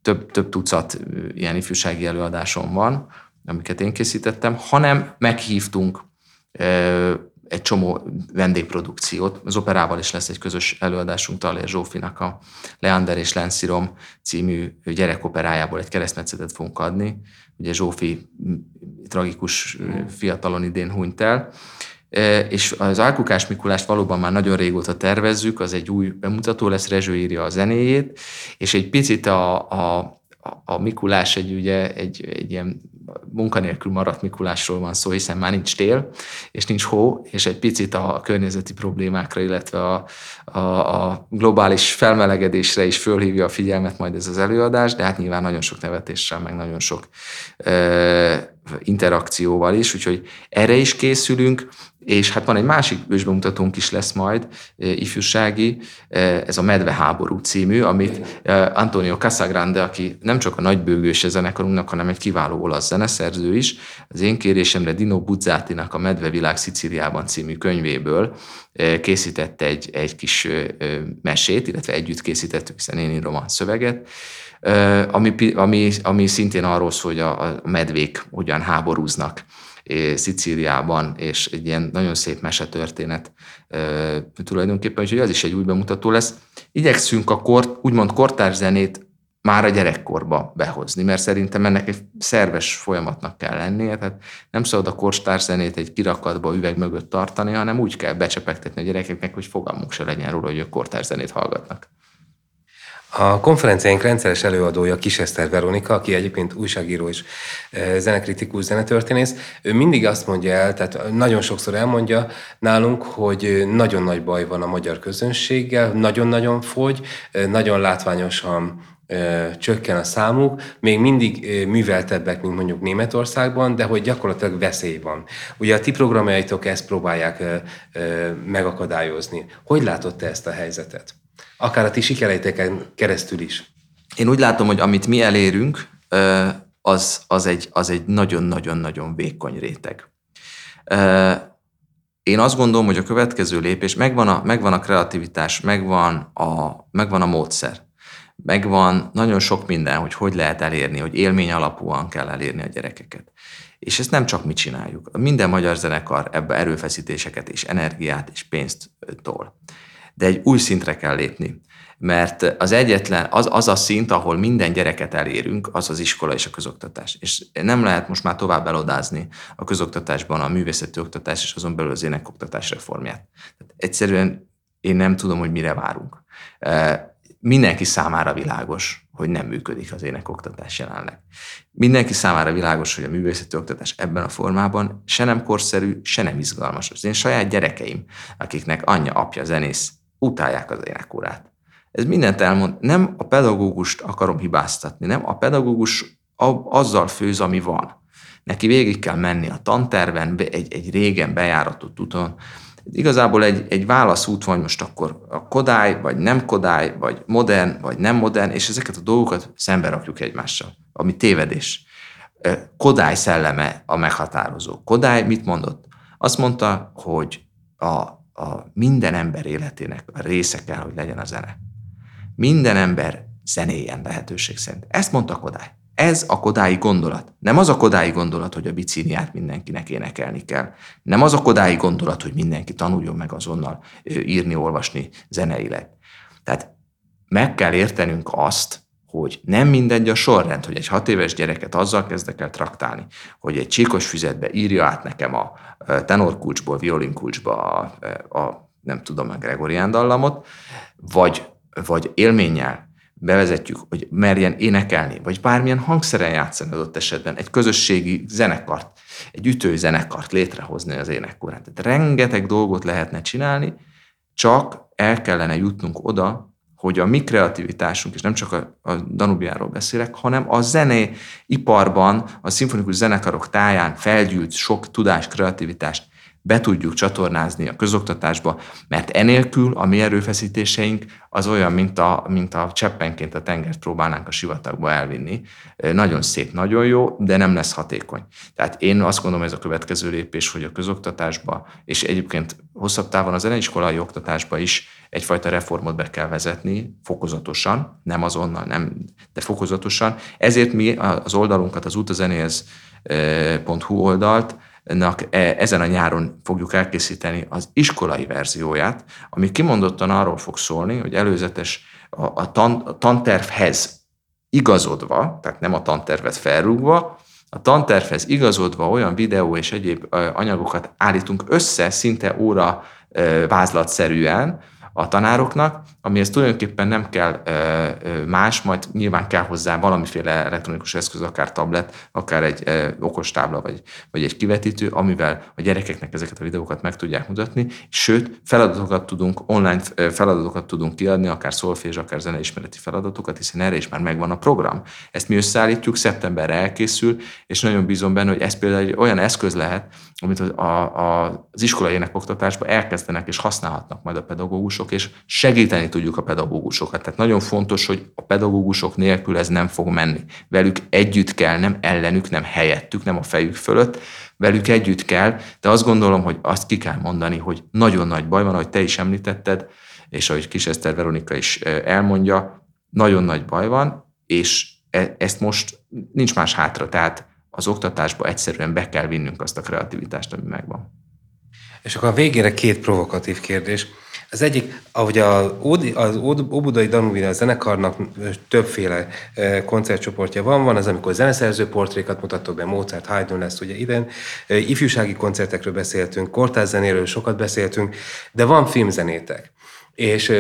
több, több tucat ilyen ifjúsági előadásom van, amiket én készítettem, hanem meghívtunk egy csomó vendégprodukciót. Az operával is lesz egy közös előadásunk Talér Zsófinak a Leander és Lenszirom című gyerekoperájából egy keresztmetszetet fogunk adni. Ugye Zsófi tragikus fiatalon idén hunyt el, és az Alkukás Mikulást valóban már nagyon régóta tervezzük, az egy új bemutató lesz, Rezső írja a zenéjét, és egy picit a, a a Mikulás egy, ugye, egy, egy ilyen munkanélkül maradt Mikulásról van szó, hiszen már nincs tél, és nincs hó, és egy picit a környezeti problémákra, illetve a, a, a globális felmelegedésre is fölhívja a figyelmet majd ez az előadás, de hát nyilván nagyon sok nevetéssel, meg nagyon sok e, interakcióval is, úgyhogy erre is készülünk, és hát van egy másik ősbemutatónk is lesz majd, e, ifjúsági, e, ez a Medveháború című, amit e, Antonio Casagrande, aki nem csak a nagybőgős zenekarunknak, hanem egy kiváló olasz zeneszerző is, az én kérésemre Dino Buzzátinak a Medvevilág Szicíliában című könyvéből készítette egy, egy kis mesét, illetve együtt készítettük, hiszen én írom a szöveget, ami, ami, ami szintén arról szól, hogy a, a medvék hogyan háborúznak Szicíliában, és egy ilyen nagyon szép mesetörténet tulajdonképpen, úgyhogy az is egy új bemutató lesz. Igyekszünk a kort, úgymond kortárs zenét már a gyerekkorba behozni, mert szerintem ennek egy szerves folyamatnak kell lennie, tehát nem szabad a kortárs zenét egy kirakatba üveg mögött tartani, hanem úgy kell becsepegtetni a gyerekeknek, hogy fogalmuk se legyen róla, hogy a kortárs zenét hallgatnak. A konferenciáink rendszeres előadója Eszter Veronika, aki egyébként újságíró és e, zenekritikus, zenetörténész. Ő mindig azt mondja el, tehát nagyon sokszor elmondja nálunk, hogy nagyon nagy baj van a magyar közönséggel, nagyon-nagyon fogy, e, nagyon látványosan e, csökken a számuk, még mindig műveltebbek, mint mondjuk Németországban, de hogy gyakorlatilag veszély van. Ugye a ti programjaitok ezt próbálják megakadályozni. Hogy látod te ezt a helyzetet? Akár a ti sikereiteken keresztül is? Én úgy látom, hogy amit mi elérünk, az, az egy, az egy nagyon-nagyon-nagyon vékony réteg. Én azt gondolom, hogy a következő lépés, megvan a, megvan a kreativitás, megvan a, megvan a módszer, megvan nagyon sok minden, hogy hogy lehet elérni, hogy élmény alapúan kell elérni a gyerekeket. És ezt nem csak mi csináljuk. Minden magyar zenekar ebbe erőfeszítéseket és energiát és pénzt tol de egy új szintre kell lépni. Mert az egyetlen, az, az a szint, ahol minden gyereket elérünk, az az iskola és a közoktatás. És nem lehet most már tovább elodázni a közoktatásban a művészeti oktatás és azon belül az énekoktatás reformját. Tehát egyszerűen én nem tudom, hogy mire várunk. mindenki számára világos, hogy nem működik az énekoktatás jelenleg. Mindenki számára világos, hogy a művészeti oktatás ebben a formában se nem korszerű, se nem izgalmas. Az én saját gyerekeim, akiknek anyja, apja zenész, utálják az énekórát. Ez mindent elmond. Nem a pedagógust akarom hibáztatni, nem a pedagógus azzal főz, ami van. Neki végig kell menni a tanterven, egy, egy régen bejáratott úton, Igazából egy, egy válaszút van most akkor a kodály, vagy nem kodály, vagy modern, vagy nem modern, és ezeket a dolgokat szembe rakjuk egymással, ami tévedés. Kodály szelleme a meghatározó. Kodály mit mondott? Azt mondta, hogy a, a minden ember életének a része kell, hogy legyen a zene. Minden ember zenéjen lehetőség szerint. Ezt mondta Kodály. Ez a kodái gondolat. Nem az a kodái gondolat, hogy a bicíniát mindenkinek énekelni kell. Nem az a kodái gondolat, hogy mindenki tanuljon meg azonnal írni, olvasni zeneileg. Tehát meg kell értenünk azt, hogy nem mindegy a sorrend, hogy egy hat éves gyereket azzal kezdek el traktálni, hogy egy csíkos füzetbe írja át nekem a tenorkulcsból, violinkulcsba a, a nem tudom, a Gregorián dallamot, vagy, vagy élménnyel bevezetjük, hogy merjen énekelni, vagy bármilyen hangszeren játszani adott esetben, egy közösségi zenekart, egy ütő zenekart létrehozni az énekkorán. Tehát rengeteg dolgot lehetne csinálni, csak el kellene jutnunk oda, hogy a mi kreativitásunk, és nem csak a, a Danubiáról beszélek, hanem a zeneiparban, a szimfonikus zenekarok táján felgyűlt sok tudás, kreativitást be tudjuk csatornázni a közoktatásba, mert enélkül a mi erőfeszítéseink az olyan, mint a, mint a cseppenként a tengert próbálnánk a sivatagba elvinni. Nagyon szép, nagyon jó, de nem lesz hatékony. Tehát én azt gondolom, ez a következő lépés, hogy a közoktatásba, és egyébként hosszabb távon a zeneiskolai oktatásba is egyfajta reformot be kell vezetni, fokozatosan, nem azonnal, nem, de fokozatosan. Ezért mi az oldalunkat, az utazenéhez.hu oldalt E, ezen a nyáron fogjuk elkészíteni az iskolai verzióját, ami kimondottan arról fog szólni, hogy előzetes a, a, tan, a tantervhez igazodva, tehát nem a tantervet felrúgva, a tantervhez igazodva olyan videó és egyéb anyagokat állítunk össze szinte óra vázlatszerűen, a tanároknak, amihez tulajdonképpen nem kell más, majd nyilván kell hozzá valamiféle elektronikus eszköz, akár tablet, akár egy okostábla, vagy, vagy egy kivetítő, amivel a gyerekeknek ezeket a videókat meg tudják mutatni, sőt, feladatokat tudunk, online feladatokat tudunk kiadni, akár szolfés, akár zeneismereti feladatokat, hiszen erre is már megvan a program. Ezt mi összeállítjuk, szeptemberre elkészül, és nagyon bízom benne, hogy ez például egy olyan eszköz lehet, amit a, a, az iskolai énekoktatásban elkezdenek és használhatnak majd a pedagógusok, és segíteni tudjuk a pedagógusokat. Tehát nagyon fontos, hogy a pedagógusok nélkül ez nem fog menni. Velük együtt kell, nem ellenük, nem helyettük, nem a fejük fölött, velük együtt kell, de azt gondolom, hogy azt ki kell mondani, hogy nagyon nagy baj van, ahogy te is említetted, és ahogy Kis Eszter Veronika is elmondja, nagyon nagy baj van, és e, ezt most nincs más hátra, tehát az oktatásba egyszerűen be kell vinnünk azt a kreativitást, ami megvan. És akkor a végére két provokatív kérdés. Az egyik, ahogy a, az Óbudai Danubina zenekarnak többféle koncertcsoportja van, van az, amikor zeneszerző portrékat mutatok be, Mozart, Haydn lesz ugye idén, ifjúsági koncertekről beszéltünk, kortárs zenéről sokat beszéltünk, de van filmzenétek. És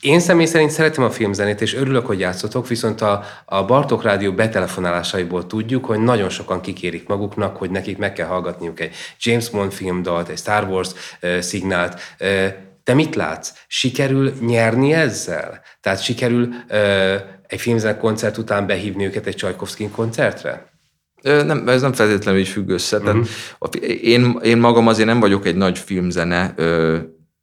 én személy szerint szeretem a filmzenét, és örülök, hogy játszotok, viszont a, a Bartok Rádió betelefonálásaiból tudjuk, hogy nagyon sokan kikérik maguknak, hogy nekik meg kell hallgatniuk egy James Bond filmdalt, egy Star Wars uh, szignált. Uh, te mit látsz? Sikerül nyerni ezzel? Tehát sikerül uh, egy filmzene koncert után behívni őket egy Csajkovszkin koncertre? Nem, ez nem feltétlenül így függ össze. Uh-huh. Tehát én, én magam azért nem vagyok egy nagy filmzene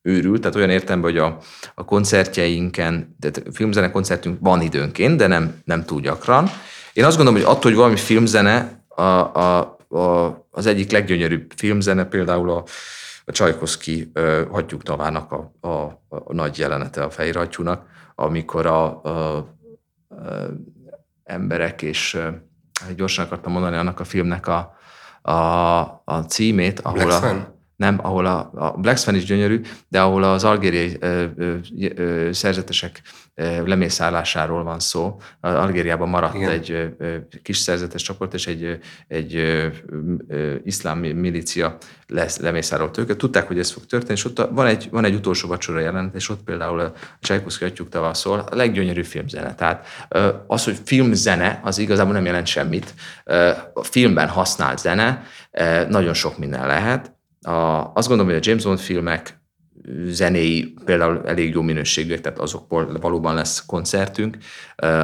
őrült, tehát olyan értelemben, hogy a, a koncertjeinken, tehát filmzene koncertünk van időnként, de nem, nem túl gyakran. Én azt gondolom, hogy attól, hogy valami filmzene, a, a, a, az egyik leggyönyörűbb filmzene például a, a Csajkoszki Hagyjuk Tavának a, a, a nagy jelenete a Fehér amikor a, a, a emberek, és gyorsan akartam mondani annak a filmnek a, a, a címét, ahol Black a, nem, ahol a, a Black Swan is gyönyörű, de ahol az algériai ö, ö, ö, szerzetesek ö, lemészállásáról van szó. Algériában maradt Igen. egy ö, ö, kis szerzetes csoport, és egy, egy ö, ö, iszlám milícia lesz, lemészárolt őket. Tudták, hogy ez fog történni, és ott van egy, van egy utolsó vacsora jelent, és ott például a Csajkovszki atyuk szól, a leggyönyörű filmzene. Tehát az, hogy filmzene, az igazából nem jelent semmit. A filmben használt zene nagyon sok minden lehet, a, azt gondolom, hogy a James Bond filmek zenéi például elég jó minőségűek, tehát azokból valóban lesz koncertünk.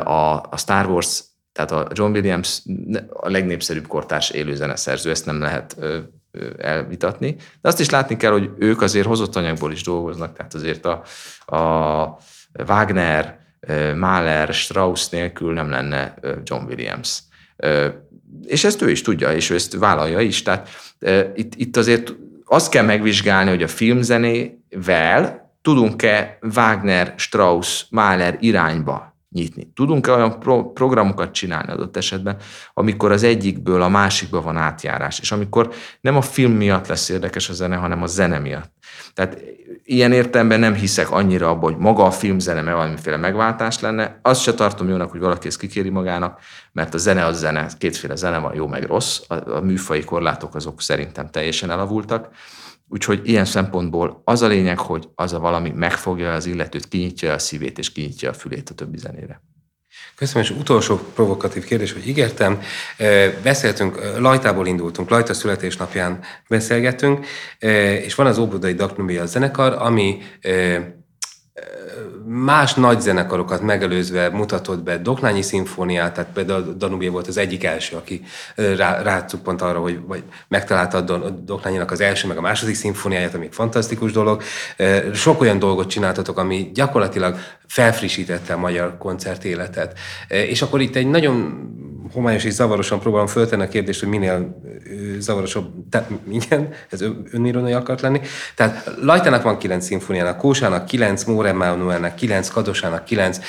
A, a Star Wars, tehát a John Williams a legnépszerűbb kortárs élőzeneszerző, ezt nem lehet elvitatni. De azt is látni kell, hogy ők azért hozott anyagból is dolgoznak, tehát azért a, a Wagner, Mahler, Strauss nélkül nem lenne John Williams. És ezt ő is tudja, és ő ezt vállalja is. Tehát itt, itt azért azt kell megvizsgálni, hogy a filmzenével tudunk-e Wagner, Strauss, Mahler irányba nyitni. Tudunk-e olyan pro- programokat csinálni adott esetben, amikor az egyikből a másikba van átjárás, és amikor nem a film miatt lesz érdekes a zene, hanem a zene miatt. Tehát ilyen értelemben nem hiszek annyira abban, hogy maga a filmzene valamiféle megváltás lenne. Azt se tartom jónak, hogy valaki ezt kikéri magának, mert a zene az zene, kétféle zene van, jó meg rossz. A, a műfai korlátok azok szerintem teljesen elavultak. Úgyhogy ilyen szempontból az a lényeg, hogy az a valami megfogja az illetőt, kinyitja a szívét és kinyitja a fülét a többi zenére. Köszönöm, és utolsó provokatív kérdés, hogy ígértem. Beszéltünk, Lajtából indultunk, Lajta születésnapján beszélgettünk, és van az Óbudai Daknubia zenekar, ami más nagy zenekarokat megelőzve mutatott be Doknányi szimfóniát, tehát például Danubia volt az egyik első, aki rá, rácuppant arra, hogy vagy megtalálta a Doknányinak az első, meg a második szimfóniáját, ami fantasztikus dolog. Sok olyan dolgot csináltatok, ami gyakorlatilag felfrissítette a magyar koncertéletet. És akkor itt egy nagyon homályos és zavarosan próbálom föltenni a kérdést, hogy minél zavarosabb, tehát igen, ez önironai akart lenni. Tehát Lajtának van kilenc szimfóniának, Kósának kilenc, Móre Manuelnek kilenc, Kadosának kilenc.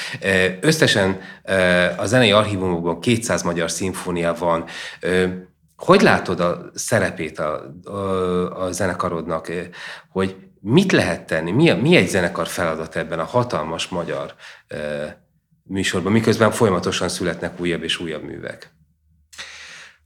Összesen a zenei archívumokban 200 magyar szimfónia van. Hogy látod a szerepét a, a, a zenekarodnak, hogy mit lehet tenni, mi, mi egy zenekar feladat ebben a hatalmas magyar műsorban, miközben folyamatosan születnek újabb és újabb művek?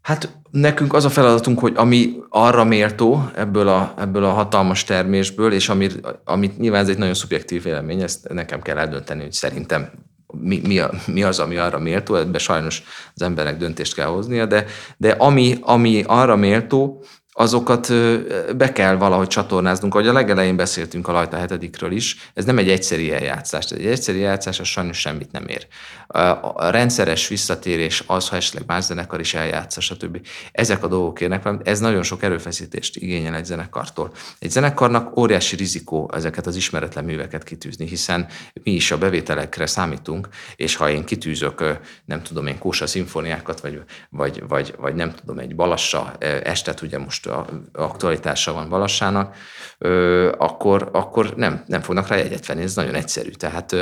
Hát nekünk az a feladatunk, hogy ami arra méltó ebből a, ebből a hatalmas termésből, és amit, amit nyilván ez egy nagyon szubjektív vélemény, ezt nekem kell eldönteni, hogy szerintem mi, mi, a, mi az, ami arra méltó, ebben sajnos az emberek döntést kell hoznia, de, de ami, ami arra méltó, azokat be kell valahogy csatornáznunk. Ahogy a legelején beszéltünk a Lajta hetedikről is, ez nem egy egyszeri eljátszás. Egy egyszeri eljátszás az sajnos semmit nem ér. A rendszeres visszatérés az, ha esetleg más zenekar is eljátsza, stb. Ezek a dolgok érnek, ez nagyon sok erőfeszítést igényel egy zenekartól. Egy zenekarnak óriási rizikó ezeket az ismeretlen műveket kitűzni, hiszen mi is a bevételekre számítunk, és ha én kitűzök, nem tudom én, Kósa szimfóniákat, vagy, vagy, vagy, vagy nem tudom, egy Balassa estet, ugye most most aktualitása van Balassának, akkor, akkor nem, nem fognak rá jegyet venni. Ez nagyon egyszerű. Tehát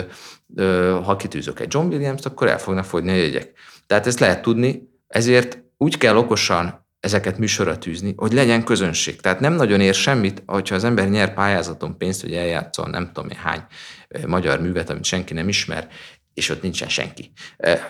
ha kitűzök egy John Williams-t, akkor el fognak fogyni a jegyek. Tehát ezt lehet tudni, ezért úgy kell okosan ezeket műsorra tűzni, hogy legyen közönség. Tehát nem nagyon ér semmit, hogyha az ember nyer pályázaton pénzt, hogy eljátszol nem tudom én hány magyar művet, amit senki nem ismer, és ott nincsen senki.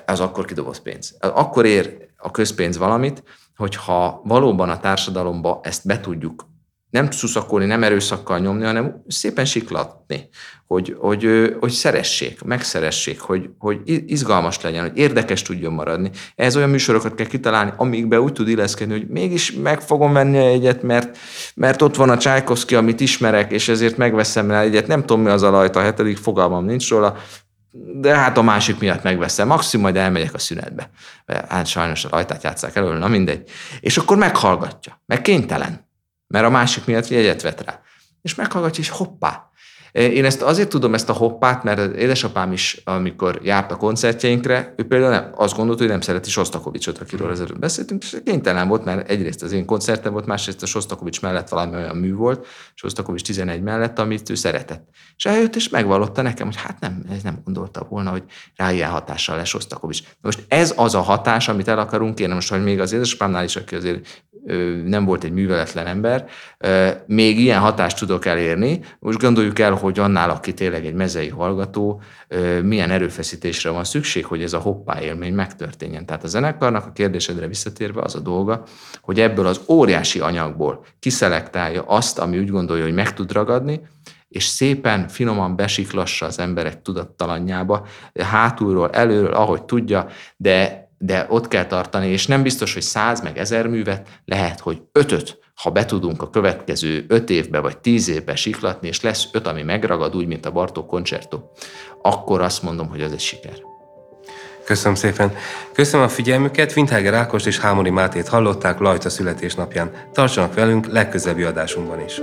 Az akkor kidobott pénz. Akkor ér a közpénz valamit, hogyha valóban a társadalomba ezt be tudjuk nem szuszakolni, nem erőszakkal nyomni, hanem szépen siklatni, hogy, hogy, hogy szeressék, megszeressék, hogy, hogy izgalmas legyen, hogy érdekes tudjon maradni. Ez olyan műsorokat kell kitalálni, amikbe úgy tud illeszkedni, hogy mégis meg fogom venni egyet, mert, mert ott van a Csajkovszki, amit ismerek, és ezért megveszem rá egyet. Nem tudom, mi az a lajta, a hetedik fogalmam nincs róla, de hát a másik miatt megveszem, maximum majd elmegyek a szünetbe. Hát sajnos a rajtát játszák elől, na mindegy. És akkor meghallgatja, meg kénytelen, mert a másik miatt jegyet vet rá. És meghallgatja, és hoppá, Én ezt azért tudom, ezt a hoppát, mert az édesapám is, amikor járt a koncertjeinkre, ő például nem, azt gondolt, hogy nem szereti Sostakovicsot, akiről ezelőtt beszéltünk, és kénytelen volt, mert egyrészt az én koncertem volt, másrészt a Sostakovics mellett valami olyan mű volt, Sostakovics 11 mellett, amit ő szeretett. És eljött és megvallotta nekem, hogy hát nem, ez nem gondolta volna, hogy rá ilyen hatással lesz Sostakovics. Most ez az a hatás, amit el akarunk érni, most, hogy még az édesapámnál is, aki azért nem volt egy műveletlen ember, még ilyen hatást tudok elérni. Most gondoljuk el, hogy annál, aki tényleg egy mezei hallgató, milyen erőfeszítésre van szükség, hogy ez a hoppá élmény megtörténjen. Tehát a zenekarnak a kérdésedre visszatérve az a dolga, hogy ebből az óriási anyagból kiszelektálja azt, ami úgy gondolja, hogy meg tud ragadni, és szépen, finoman besiklassa az emberek tudattalanjába, hátulról, előről, ahogy tudja, de de ott kell tartani, és nem biztos, hogy száz meg ezer művet, lehet, hogy ötöt, ha be tudunk a következő öt évbe vagy tíz évbe siklatni, és lesz öt, ami megragad, úgy, mint a Bartók koncertó, akkor azt mondom, hogy az egy siker. Köszönöm szépen. Köszönöm a figyelmüket, Windhager Ákost és Hámori Mátét hallották Lajta születésnapján. Tartsanak velünk legközelebbi adásunkban is.